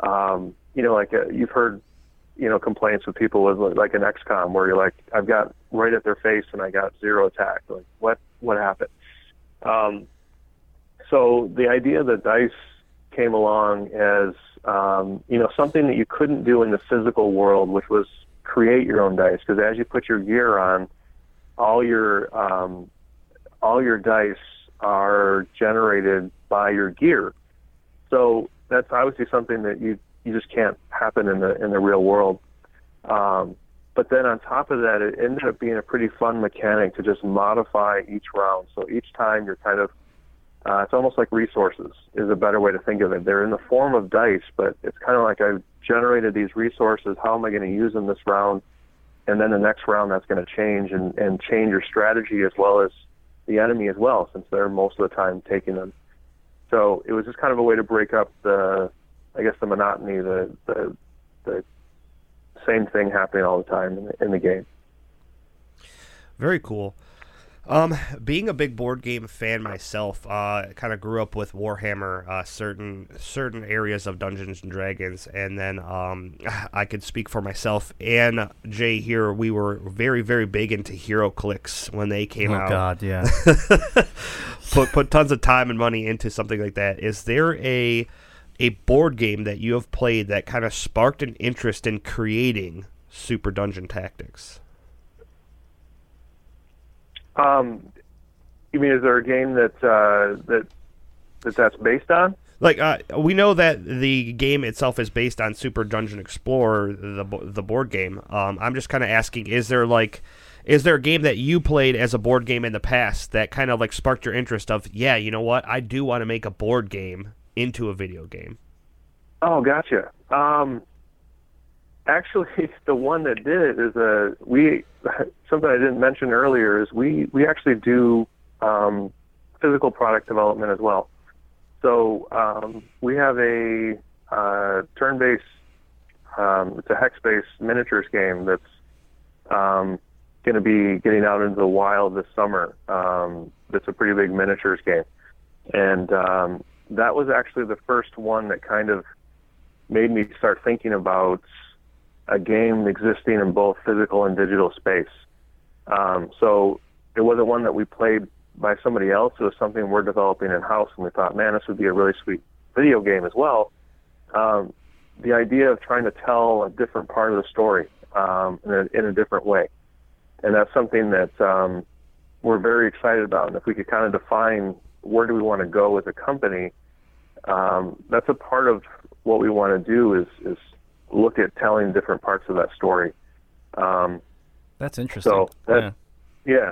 um, you know, like uh you've heard, you know, complaints with people with like an XCOM where you're like, I've got right at their face and I got zero attack. Like, what what happened? Um, so the idea that dice came along as um, you know something that you couldn't do in the physical world, which was create your own dice. Because as you put your gear on, all your um, all your dice are generated by your gear. So that's obviously something that you you just can't happen in the in the real world. Um, but then on top of that, it ended up being a pretty fun mechanic to just modify each round. So each time you're kind of uh, it's almost like resources is a better way to think of it. They're in the form of dice, but it's kind of like I've generated these resources. How am I going to use them this round? And then the next round, that's going to change and, and change your strategy as well as the enemy as well, since they're most of the time taking them. So it was just kind of a way to break up the, I guess, the monotony, the the, the same thing happening all the time in the, in the game. Very cool. Um, being a big board game fan myself, uh, kind of grew up with Warhammer, uh, certain certain areas of Dungeons and Dragons, and then um, <sighs> I could speak for myself and Jay here. We were very very big into HeroClix when they came Oh out. Oh God, yeah. <laughs> put put tons of time and money into something like that. Is there a a board game that you have played that kind of sparked an interest in creating Super Dungeon Tactics? Um, you mean is there a game that uh, that that that's based on? Like uh, we know that the game itself is based on Super Dungeon Explorer, the the board game. Um, I'm just kind of asking: is there like, is there a game that you played as a board game in the past that kind of like sparked your interest of, yeah, you know what, I do want to make a board game into a video game? Oh, gotcha. Um, actually, <laughs> the one that did it is a we <laughs> something I didn't mention earlier is we we actually do um, physical product development as well. So um, we have a uh, turn-based, um, it's a hex-based miniatures game that's um, going to be getting out into the wild this summer. Um, that's a pretty big miniatures game, and um, that was actually the first one that kind of made me start thinking about a game existing in both physical and digital space. Um, so it wasn't one that we played by somebody else. It was something we're developing in house, and we thought, man, this would be a really sweet video game as well. Um, the idea of trying to tell a different part of the story um, in, a, in a different way, and that's something that um, we're very excited about. And if we could kind of define where do we want to go as a company, um, that's a part of what we want to do is is look at telling different parts of that story. Um, That's interesting. so that, yeah. yeah,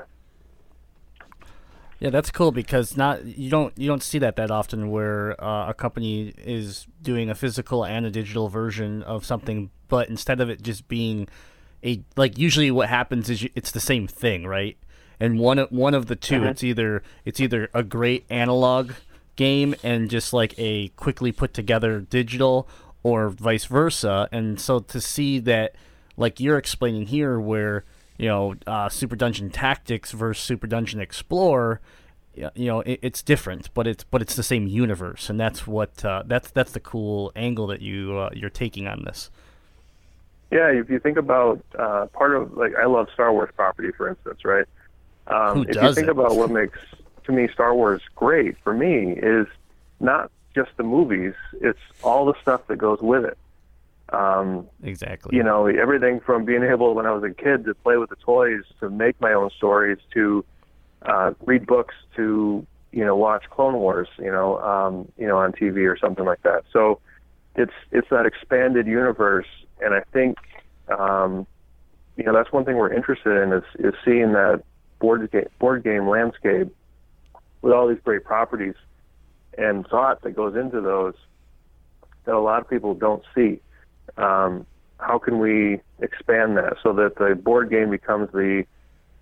Yeah, that's cool because not you don't you don't see that that often where uh, a company is doing a physical and a digital version of something, but instead of it just being a like usually what happens is you, it's the same thing, right? And one one of the 2 it's either it's either a great analog game and just like a quickly put together digital, or vice versa. And so to see that, like you're explaining here, where you know, uh, Super Dungeon Tactics versus Super Dungeon Explorer, you know, it, it's different, but it's but it's the same universe, and that's what uh, that's that's the cool angle that you uh, you're taking on this. yeah. If you think about uh, part of like I love Star Wars property, for instance, right? Um, if you think about what makes to me Star Wars great for me is not just the movies; it's all the stuff that goes with it. Um, Exactly. you know everything from being able when I was a kid to play with the toys to make my own stories to uh, read books to you know watch Clone Wars you know um, you know on TV or something like that. So it's it's that expanded universe, and I think um, you know that's one thing we're interested in is is seeing that board game board game landscape with all these great properties and thought that goes into those that a lot of people don't see um, how can we expand that so that the board game becomes the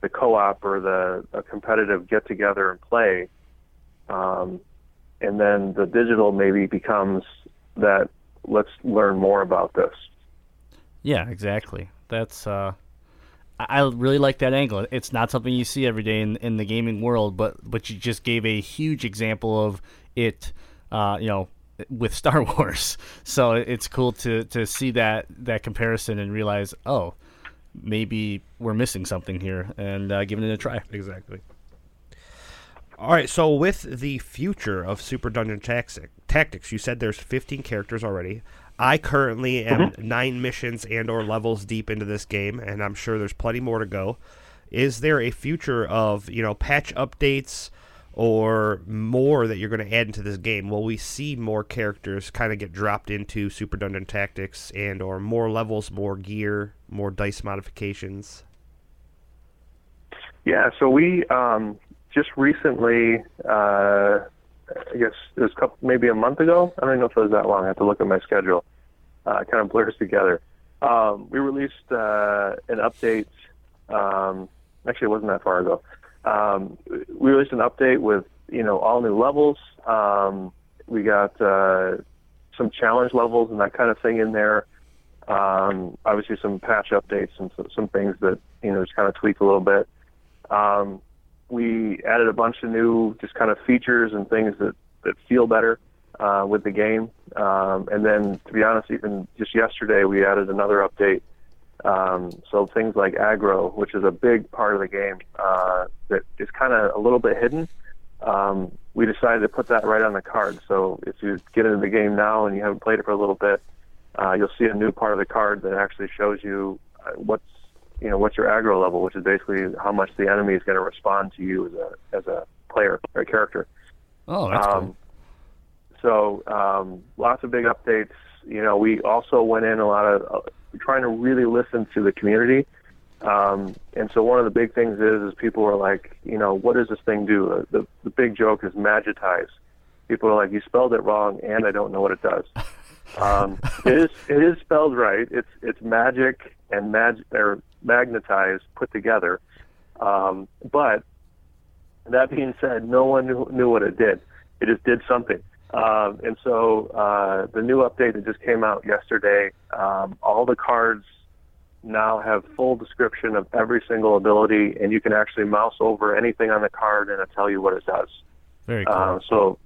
the co-op or the competitive get together and play, um, and then the digital maybe becomes that let's learn more about this. Yeah, exactly. That's uh, I really like that angle. It's not something you see every day in in the gaming world, but but you just gave a huge example of it. Uh, you know, with <laughs> Star Wars. So it's cool to to see that that comparison and realize, oh, maybe we're missing something here, and uh, giving it a try. Exactly. All right, so with the future of Super Dungeon Tactic, Tactics, you said there's 15 characters already. I currently am nine missions and or levels deep into this game, and I'm sure there's plenty more to go. Is there a future of you know patch updates or more that you're going to add into this game? Will we see more characters kind of get dropped into Super Dungeon Tactics and or more levels, more gear, more dice modifications? Yeah, so we um, just recently, uh, I guess it was couple, maybe a month ago. I don't know if it was that long. I have to look at my schedule. Uh, kind of blurs together. Um, we released uh, an update. Um, actually, it wasn't that far ago. Um, we released an update with you know all new levels. Um, we got uh, some challenge levels and that kind of thing in there. Um, obviously, some patch updates and some, some things that you know just kind of tweaked a little bit. Um, we added a bunch of new just kind of features and things that, that feel better uh, with the game. Um, and then, to be honest, even just yesterday, we added another update. Um, so things like aggro, which is a big part of the game uh, that is kind of a little bit hidden. Um, we decided to put that right on the card. So if you get into the game now and you haven't played it for a little bit, uh, you'll see a new part of the card that actually shows you uh, what's you know what's your aggro level, which is basically how much the enemy is going to respond to you as a as a player or a character. Oh, that's Um, so um, lots of big updates. You know, we also went in a lot of uh, trying to really listen to the community. Um, and so one of the big things is, is people are like, you know, what does this thing do? Uh, the, the big joke is magitize. People are like, you spelled it wrong, and I don't know what it does. Um, <laughs> it is it is spelled right. It's it's magic and mag or magnetized put together. Um, but that being said, no one knew, knew what it did. It just did something. Um, and so uh, the new update that just came out yesterday, um, all the cards now have full description of every single ability, and you can actually mouse over anything on the card and it'll tell you what it does. Very cool. Um, so,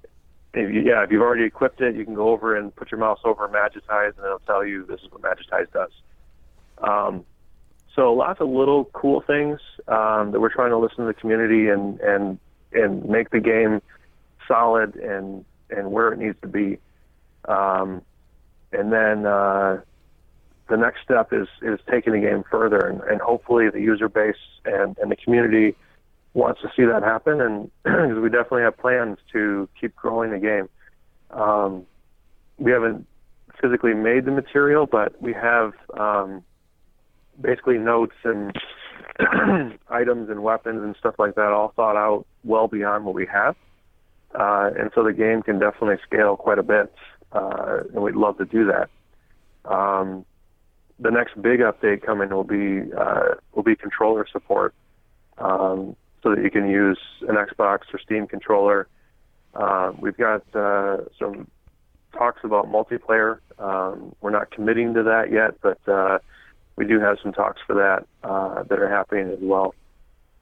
if you, yeah, if you've already equipped it, you can go over and put your mouse over Magitize, and it'll tell you this is what Magitize does. Um, so, lots of little cool things um, that we're trying to listen to the community and and and make the game solid and and where it needs to be. Um, and then uh, the next step is is taking the game further, and, and hopefully the user base and, and the community wants to see that happen, and <clears throat> because we definitely have plans to keep growing the game. Um, we haven't physically made the material, but we have um, basically notes and <clears throat> items and weapons and stuff like that all thought out well beyond what we have. Uh, and so the game can definitely scale quite a bit, uh, and we'd love to do that. Um, the next big update coming will be uh, will be controller support, um, so that you can use an Xbox or Steam controller. Uh, we've got uh, some talks about multiplayer. Um, we're not committing to that yet, but uh, we do have some talks for that that are happening as well.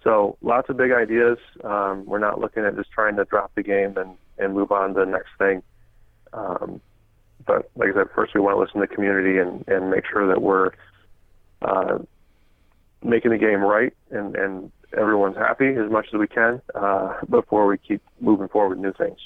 So lots of big ideas. Um, we're not looking at just trying to drop the game and, and move on to the next thing. Um, but like I said, first we want to listen to the community and, and make sure that we're uh, making the game right and, and everyone's happy as much as we can uh, before we keep moving forward with new things.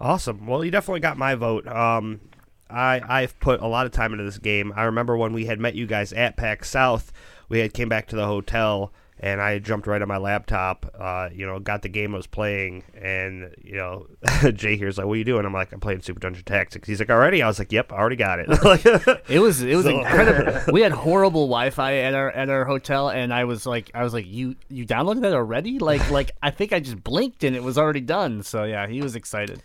Awesome. Well, you definitely got my vote. Um, I I've put a lot of time into this game. I remember when we had met you guys at PAX South. We had came back to the hotel and I jumped right on my laptop. Uh, you know, got the game I was playing, and you know, <laughs> Jay here's like, "What are you doing?" I'm like, "I'm playing Super Dungeon Tactics." He's like, "Already?" I was like, "Yep, I already got it." <laughs> It was it was So- incredible. <laughs> we had horrible Wi-Fi at our at our hotel, and I was like, I was like, you you downloaded that already? Like like I think I just blinked and it was already done. So yeah, he was excited.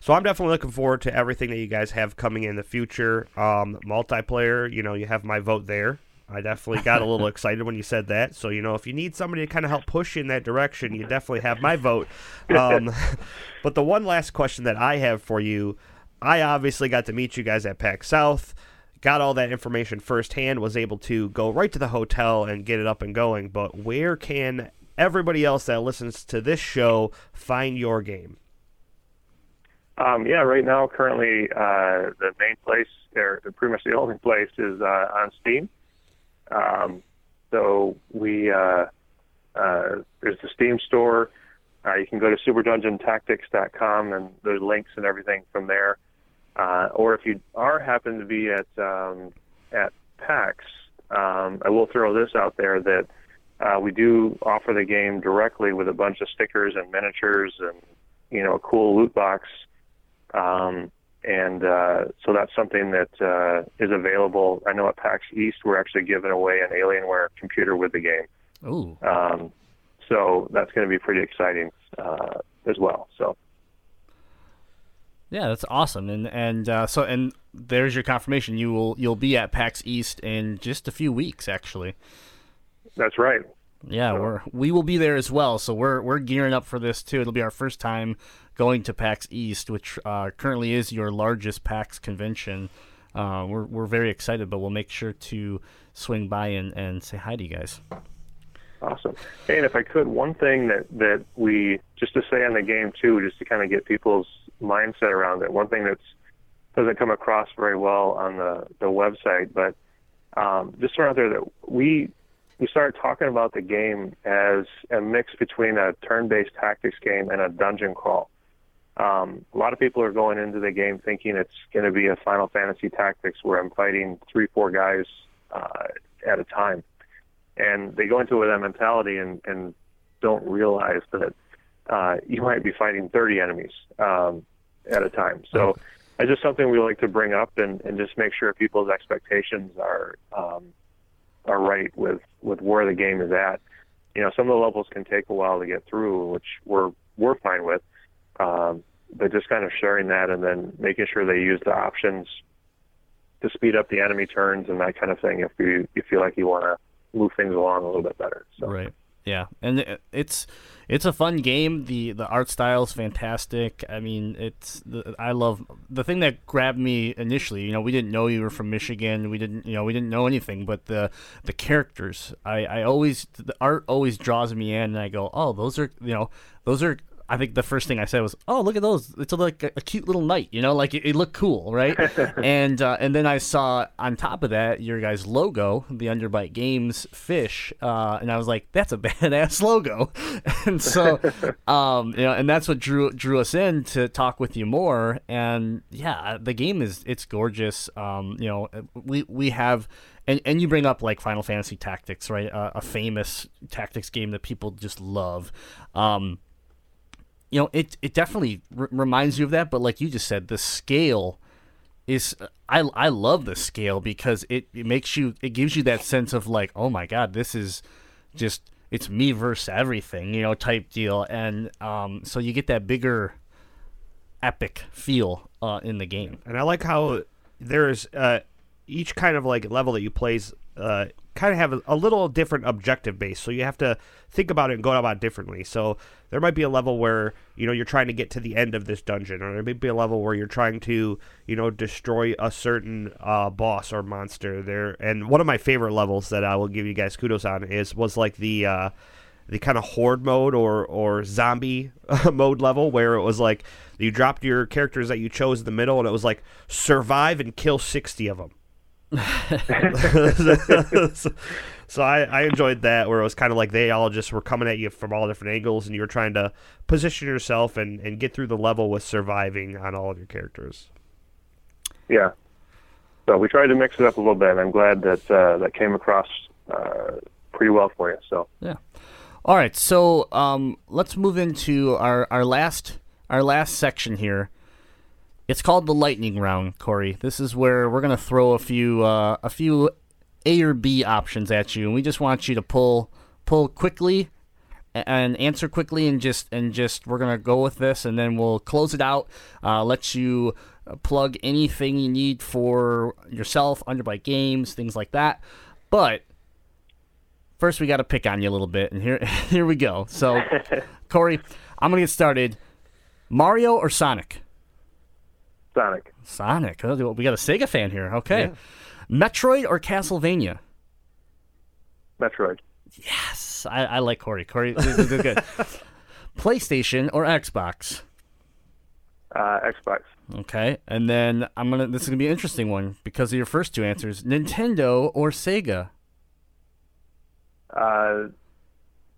So I'm definitely looking forward to everything that you guys have coming in the future. Um, multiplayer, you know, you have my vote there. I definitely got a little excited when you said that. So you know, if you need somebody to kind of help push you in that direction, you definitely have my vote. Um, <laughs> but the one last question that I have for you, I obviously got to meet you guys at PAX South. Got all that information firsthand. Was able to go right to the hotel and get it up and going. But where can everybody else that listens to this show find your game? Um, yeah, right now, currently, uh, the main place, or pretty much the only place, is uh, on Steam. Um, so we uh, uh, there's the Steam store. Uh, you can go to superdungeontactics.com, and there's links and everything from there. Uh, or if you are happen to be at um, at PAX, um, I will throw this out there that uh, we do offer the game directly with a bunch of stickers and miniatures and you know a cool loot box. Um, and uh, so that's something that uh, is available. I know at PAX East we're actually giving away an Alienware computer with the game, Ooh, um, so that's going to be pretty exciting uh, as well. So yeah, that's awesome. And and uh, so and there's your confirmation. You will you'll be at PAX East in just a few weeks, actually. that's right. Yeah, So- we're we will be there as well. So we're we're gearing up for this too. It'll be our first time going to PAX East, which uh, currently is your largest PAX convention. Uh, we're we're very excited, but we'll make sure to swing by and, and say hi to you guys. Awesome. Hey, and if I could, one thing that that we just to say on the game too, just to kind of get people's mindset around it. One thing that's doesn't come across very well on the the website, but um, just throw out there that we we started talking about the game as a mix between a turn-based tactics game and a dungeon crawl. Um, a lot of people are going into the game thinking it's going to be a Final Fantasy Tactics where I'm fighting three, four guys uh, at a time and they go into it with that mentality and, and don't realize that uh, you might be fighting 30 enemies um, at a time. So it's just something we like to bring up and, and just make sure people's expectations are um, are right with, with where the game is at. You know, some of the levels can take a while to get through, which we're we're fine with. Um, but just kind of sharing that and then making sure they use the options to speed up the enemy turns and that kind of thing if you you feel like you want to move things along a little bit better. So. Right. Yeah, and it's it's a fun game. the The art style is fantastic. I mean, it's the, I love the thing that grabbed me initially. You know, we didn't know you were from Michigan. We didn't, you know, we didn't know anything. But the the characters, I I always the art always draws me in, and I go, oh, those are you know, those are. I think the first thing I said was, "Oh, look at those! It's like a, a cute little knight, you know, like it, it looked cool, right?" <laughs> and uh, and then I saw on top of that your guys' logo, the Underbite Games fish, uh, and I was like, "That's a <laughs> badass logo." <laughs> and so, um, you know, and that's what drew drew us in to talk with you more. And yeah, the game is it's gorgeous. Um, you know, we we have. And, and you bring up like Final Fantasy Tactics, right? Uh, a famous tactics game that people just love. Um, you know, it it definitely r- reminds you of that. But like you just said, the scale is I I love the scale because it, it makes you it gives you that sense of like, oh my god, this is just it's me versus everything, you know, type deal. And um, so you get that bigger epic feel uh, in the game. And I like how there's uh, each kind of like level that you plays uh, kind of have a, a little different objective base. So you have to think about it and go about it differently. So there might be a level where you know you're trying to get to the end of this dungeon, or there may be a level where you're trying to you know destroy a certain uh, boss or monster. There, and one of my favorite levels that I will give you guys kudos on is was like the. Uh, the kind of horde mode or or zombie <laughs> mode level where it was like you dropped your characters that you chose in the middle and it was like survive and kill 60 of them so, <laughs> so I, I enjoyed that where it was kind of like they all just were coming at you from all different angles and you were trying to position yourself and, and get through the level with surviving on all of your characters Yeah. So we tried to mix it up a little bit, and I'm glad that uh, that came across uh, pretty well for you. So Yeah. All right, so um, let's move into our, our last our last section here. It's called the lightning round, Corey. This is where we're gonna throw a few uh, a few A or B options at you, and we just want you to pull pull quickly and answer quickly, and just and just we're gonna go with this, and then we'll close it out. Uh, let you uh, plug anything you need for yourself, Underbite Games, things like that. But first we got to pick on you a little bit, and here <laughs> here we go. So, <laughs> Corey, I'm gonna get started. Mario or Sonic? Sonic, Sonic. Oh, we got a Sega fan here. Okay. Metroid or Castlevania? Metroid, Yes, I, I like Corey. Corey, is good. <laughs> PlayStation or Xbox? uh, Xbox, Okay, and then I'm gonna. This is gonna be an interesting one because of your first two answers. Nintendo or Sega? uh,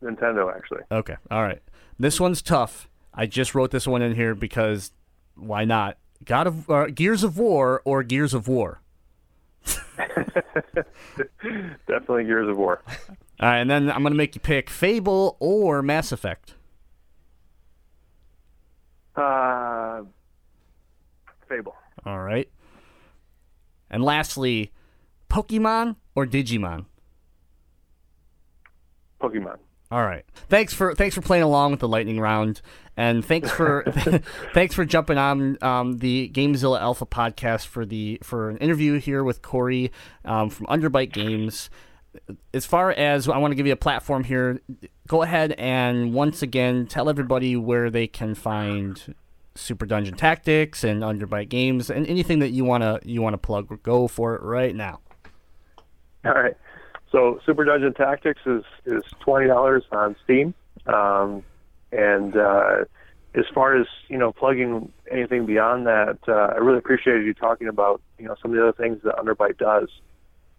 Nintendo. Actually, Okay, all right. This one's tough. I just wrote this one in here because why not? God of uh, Gears of War or Gears of War? <laughs> definitely Gears of War. All right, and then I'm gonna make you pick Fable or Mass Effect. Uh, Fable, All right. And lastly, Pokemon or Digimon. Pokemon. All right. Thanks for thanks for playing along with the lightning round, and thanks for <laughs> thanks for jumping on um, the Gamezilla Alpha podcast for the for an interview here with Corey um, from Underbite Games. As far as I want to give you a platform here, go ahead and once again tell everybody where they can find Super Dungeon Tactics and Underbite Games and anything that you wanna you wanna plug. Go for it right now. All right. So Super Dungeon Tactics is is twenty dollars on Steam, um, and uh, as far as you know, plugging anything beyond that, uh, I really appreciated you talking about you know some of the other things that Underbite does.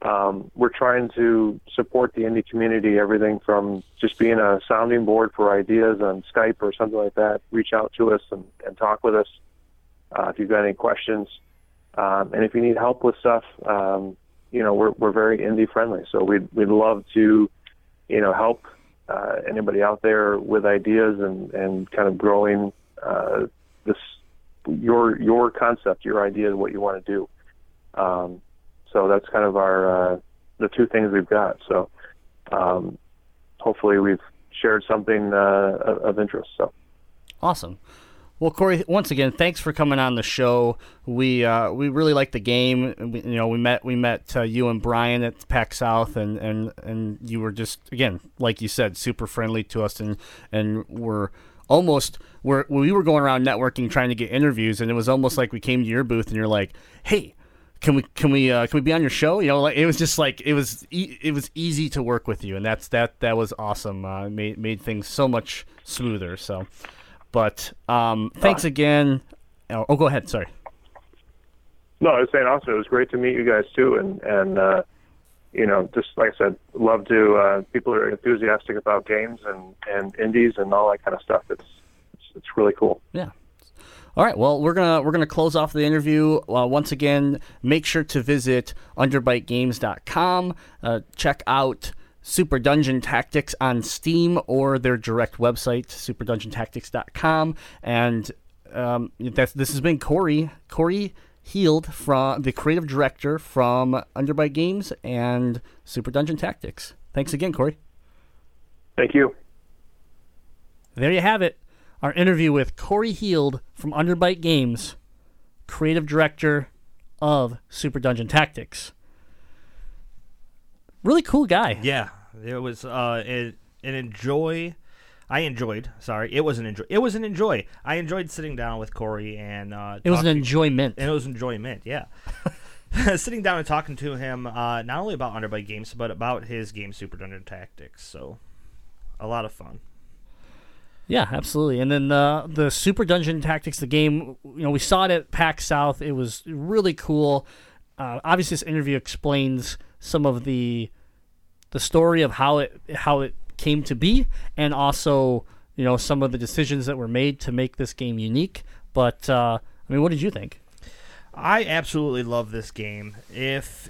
Um, we're trying to support the indie community, everything from just being a sounding board for ideas on Skype or something like that. Reach out to us and, and talk with us uh, if you've got any questions. Um, and if you need help with stuff, um, you know, we're we're very indie friendly, so we'd we'd love to, you know, help uh, anybody out there with ideas and and kind of growing uh, this your your concept, your idea what you want to do. Um, so that's kind of our uh, the two things we've got. So um, hopefully we've shared something uh, of, of interest. So Awesome. Well, Corey, once again, thanks for coming on the show. We uh, we really like the game. We, you know, we met we met uh, you and Brian at PAX South, and, and and you were just again, like you said, super friendly to us, and and we're almost we're, we were going around networking trying to get interviews, and it was almost like we came to your booth, and you're like, hey. Can we can we uh, can we be on your show? You know, like it was just like it was e- it was easy to work with you, and that's that that was awesome. Uh, made made things so much smoother. So, but um, thanks again. Oh, oh, go ahead. Sorry. No, I was saying also it was great to meet you guys too, and and uh, you know just like I said, love to uh, people are enthusiastic about games and and indies and all that kind of stuff. It's it's, it's really cool. Yeah. All right. Well, we're gonna we're gonna close off the interview. Uh, once again, make sure to visit underbitegames.com. Uh, check out Super Dungeon Tactics on Steam or their direct website, superdungeontactics.com. And um, that's, this has been Corey. Corey Heald from the creative director from Underbite Games and Super Dungeon Tactics. Thanks again, Corey. Thank you. There you have it. Our interview with Corey Heald from Underbite Games, creative director of Super Dungeon Tactics. Really cool guy. Yeah, it was uh, an, an enjoy. I enjoyed. Sorry, it was an enjoy. It was an enjoy. I enjoyed sitting down with Corey and uh, It was an enjoyment. and it was enjoyment. Yeah, <laughs> <laughs> sitting down and talking to him uh, not only about Underbite games but about his game Super Dungeon Tactics. So, a lot of fun. Yeah, absolutely. And then uh, the Super Dungeon Tactics, the game, you know, we saw it at PAX South. It was really cool. Uh, obviously, this interview explains some of the the story of how it how it came to be, and also you know some of the decisions that were made to make this game unique. But uh, I mean, what did you think? I absolutely love this game. If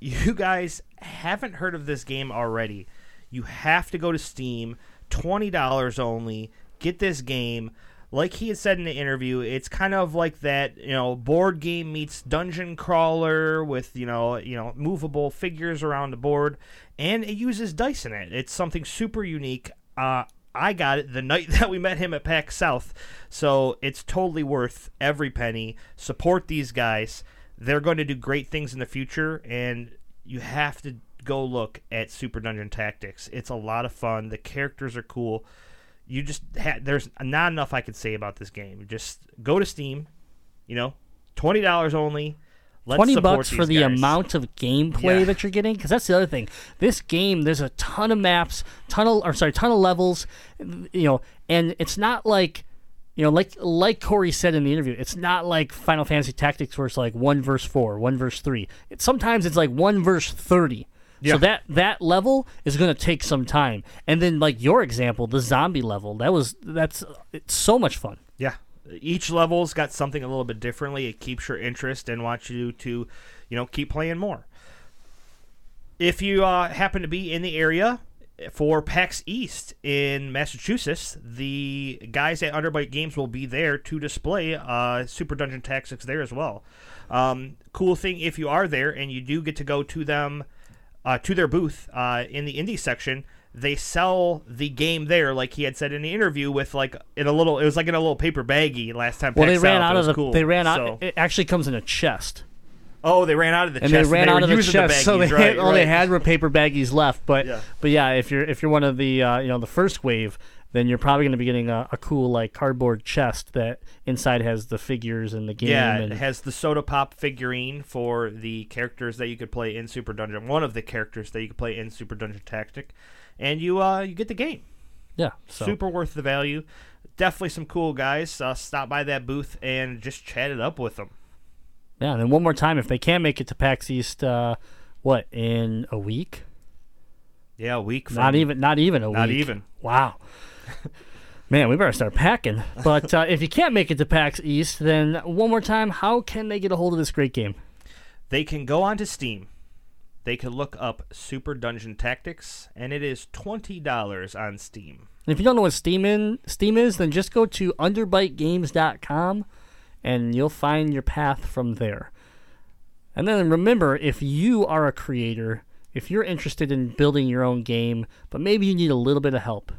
you guys haven't heard of this game already, you have to go to Steam. Twenty dollars only. Get this game. Like he had said in the interview, it's kind of like that, you know, board game meets dungeon crawler with, you know, you know, movable figures around the board, and it uses dice in it. It's something super unique. Uh, I got it the night <laughs> that we met him at PAX South, so it's totally worth every penny. Support these guys; they're going to do great things in the future, and you have to go look at Super Dungeon Tactics. It's a lot of fun. The characters are cool. You just ha- there's not enough I could say about this game. Just go to Steam, you know, twenty dollars only. Let's Twenty bucks for the guys. amount of gameplay Yeah. that you're getting, because that's the other thing. This game, there's a ton of maps, ton of, or sorry, ton of levels, you know, and it's not like, you know, like like Corey said in the interview, it's not like Final Fantasy Tactics where it's like one verse four, one verse three. It, sometimes it's like one verse thirty. Yeah. So that that level is going to take some time, and then like your example, the zombie level, that was that's it's so much fun. Yeah. Each level's got something a little bit differently. It keeps your interest and wants you to, you know, keep playing more. If you uh, happen to be in the area for PAX East in Massachusetts, the guys at Underbite Games will be there to display uh, Super Dungeon Tactics there as well. Um, cool thing if you are there and you do get to go to them uh, to their booth uh, in the indie section. They sell the game there, like he had said in the interview, with like in a little. It was like in a little paper baggie last time. Well, they ran South. out of the cool. they ran out. So- It actually comes in a chest. oh, they ran out of the and chest. they ran were out of the chest, so they baggies, had, right, all they had were paper baggies left. But Yeah. but yeah, if you're if you're one of the uh, you know the first wave, then you're probably going to be getting a, a cool like cardboard chest that inside has the figures and the game. Yeah, and, it has the Soda Pop figurine for the characters that you could play in Super Dungeon. One of the characters that you could play in Super Dungeon Tactic, and you uh you get the game. yeah. So Super worth the value. Definitely some cool guys. Uh, stop by that booth and just chat it up with them. yeah, and then one more time, if they can make it to PAX East, uh, what in a week? Yeah, a week. From, Not even not even a Not week. Not even. Wow. <laughs> Man, we better start packing. But uh, if you can't make it to PAX East, then one more time, how can they get a hold of this great game? They can go onto Steam. They can look up Super Dungeon Tactics, and it is twenty dollars on Steam. And if you don't know what Steam in Steam is, then just go to underbitegames.com and you'll find your path from there. And then remember, if you are a creator, if you're interested in building your own game, but maybe you need a little bit of help,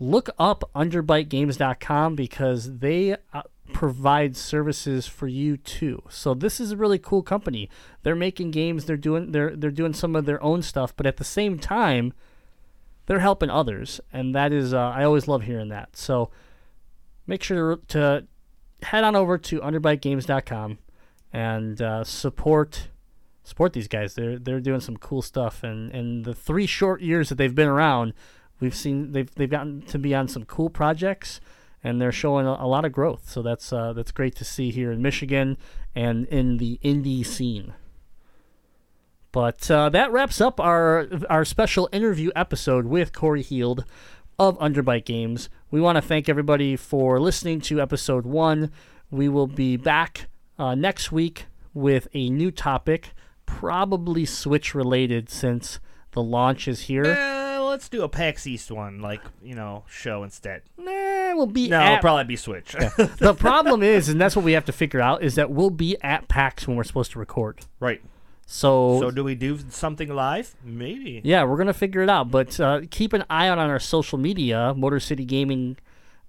look up underbitegames.com because they uh, provide services for you too. So this is a really cool company. They're making games, they're doing they're they're doing some of their own stuff, but at the same time they're helping others and that is uh, I always love hearing that. So make sure to head on over to underbitegames.com and uh, support support these guys. They're they're doing some cool stuff and and the 3 short years that they've been around we've seen they've they've gotten to be on some cool projects and they're showing a, a lot of growth. So that's uh, that's great to see here in Michigan and in the indie scene. But uh, that wraps up our our special interview episode with Corey Heald of Underbite Games. We want to thank everybody for listening to episode one. We will be back uh, next week with a new topic, probably Switch related, since the launch is here. Let's do a PAX East one, like you know, show instead. Nah, we'll be No, at, it'll probably be Switch. <laughs> the problem is, and that's what we have to figure out, is that we'll be at PAX when we're supposed to record. right. So, So do we do something live? Maybe. yeah, we're gonna figure it out. But uh, keep an eye out on our social media, Motor City Gaming,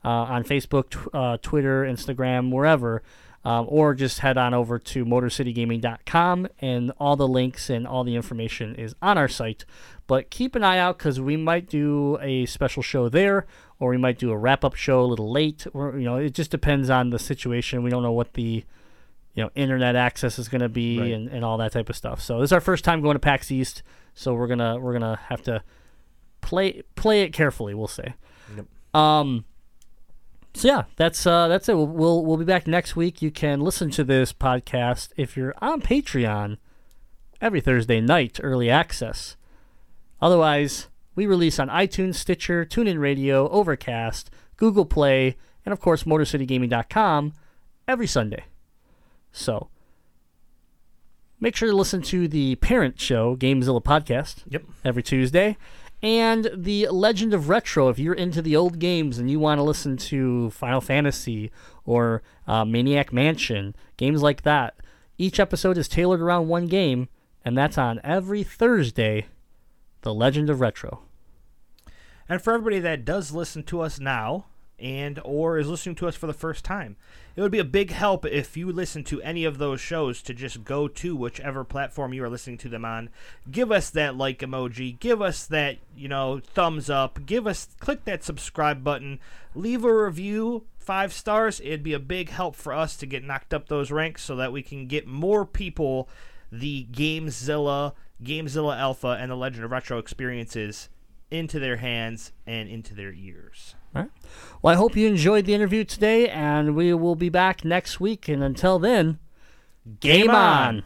uh, on Facebook, tw- uh, Twitter, Instagram, wherever. Um, or just head on over to MotorCityGaming.com, and all the links and all the information is on our site. But keep an eye out because we might do a special show there, or we might do a wrap-up show a little late. Or you know, it just depends on the situation. We don't know what the you know internet access is going to be Right. and, and all that type of stuff. So this is our first time going to PAX East, so we're gonna we're gonna have to play play it carefully. We'll say. Um. So yeah, that's uh that's it. We'll, we'll we'll be back next week. You can listen to this podcast if you're on Patreon every Thursday night, early access. Otherwise, we release on iTunes, Stitcher, TuneIn Radio, Overcast, Google Play, and of course MotorCityGaming.com every Sunday. So make sure to listen to the parent show, Gamezilla Podcast, Yep. every Tuesday. And the Legend of Retro, if you're into the old games and you want to listen to Final Fantasy or uh, Maniac Mansion, games like that, each episode is tailored around one game, and that's on every Thursday. The Legend of Retro. And for everybody that does listen to us now and or is listening to us for the first time, it would be a big help if you listen to any of those shows to just go to whichever platform you are listening to them on. Give us that like emoji, give us that, you know, thumbs up, give us click that subscribe button, leave a review, 5 stars. It'd be a big help for us to get knocked up those ranks so that we can get more people the Gamezilla, Gamezilla Alpha and the Legend of Retro experiences into their hands and into their ears. All right. Well, I hope you enjoyed the interview today, and we will be back next week. And until then, game, Game on. on.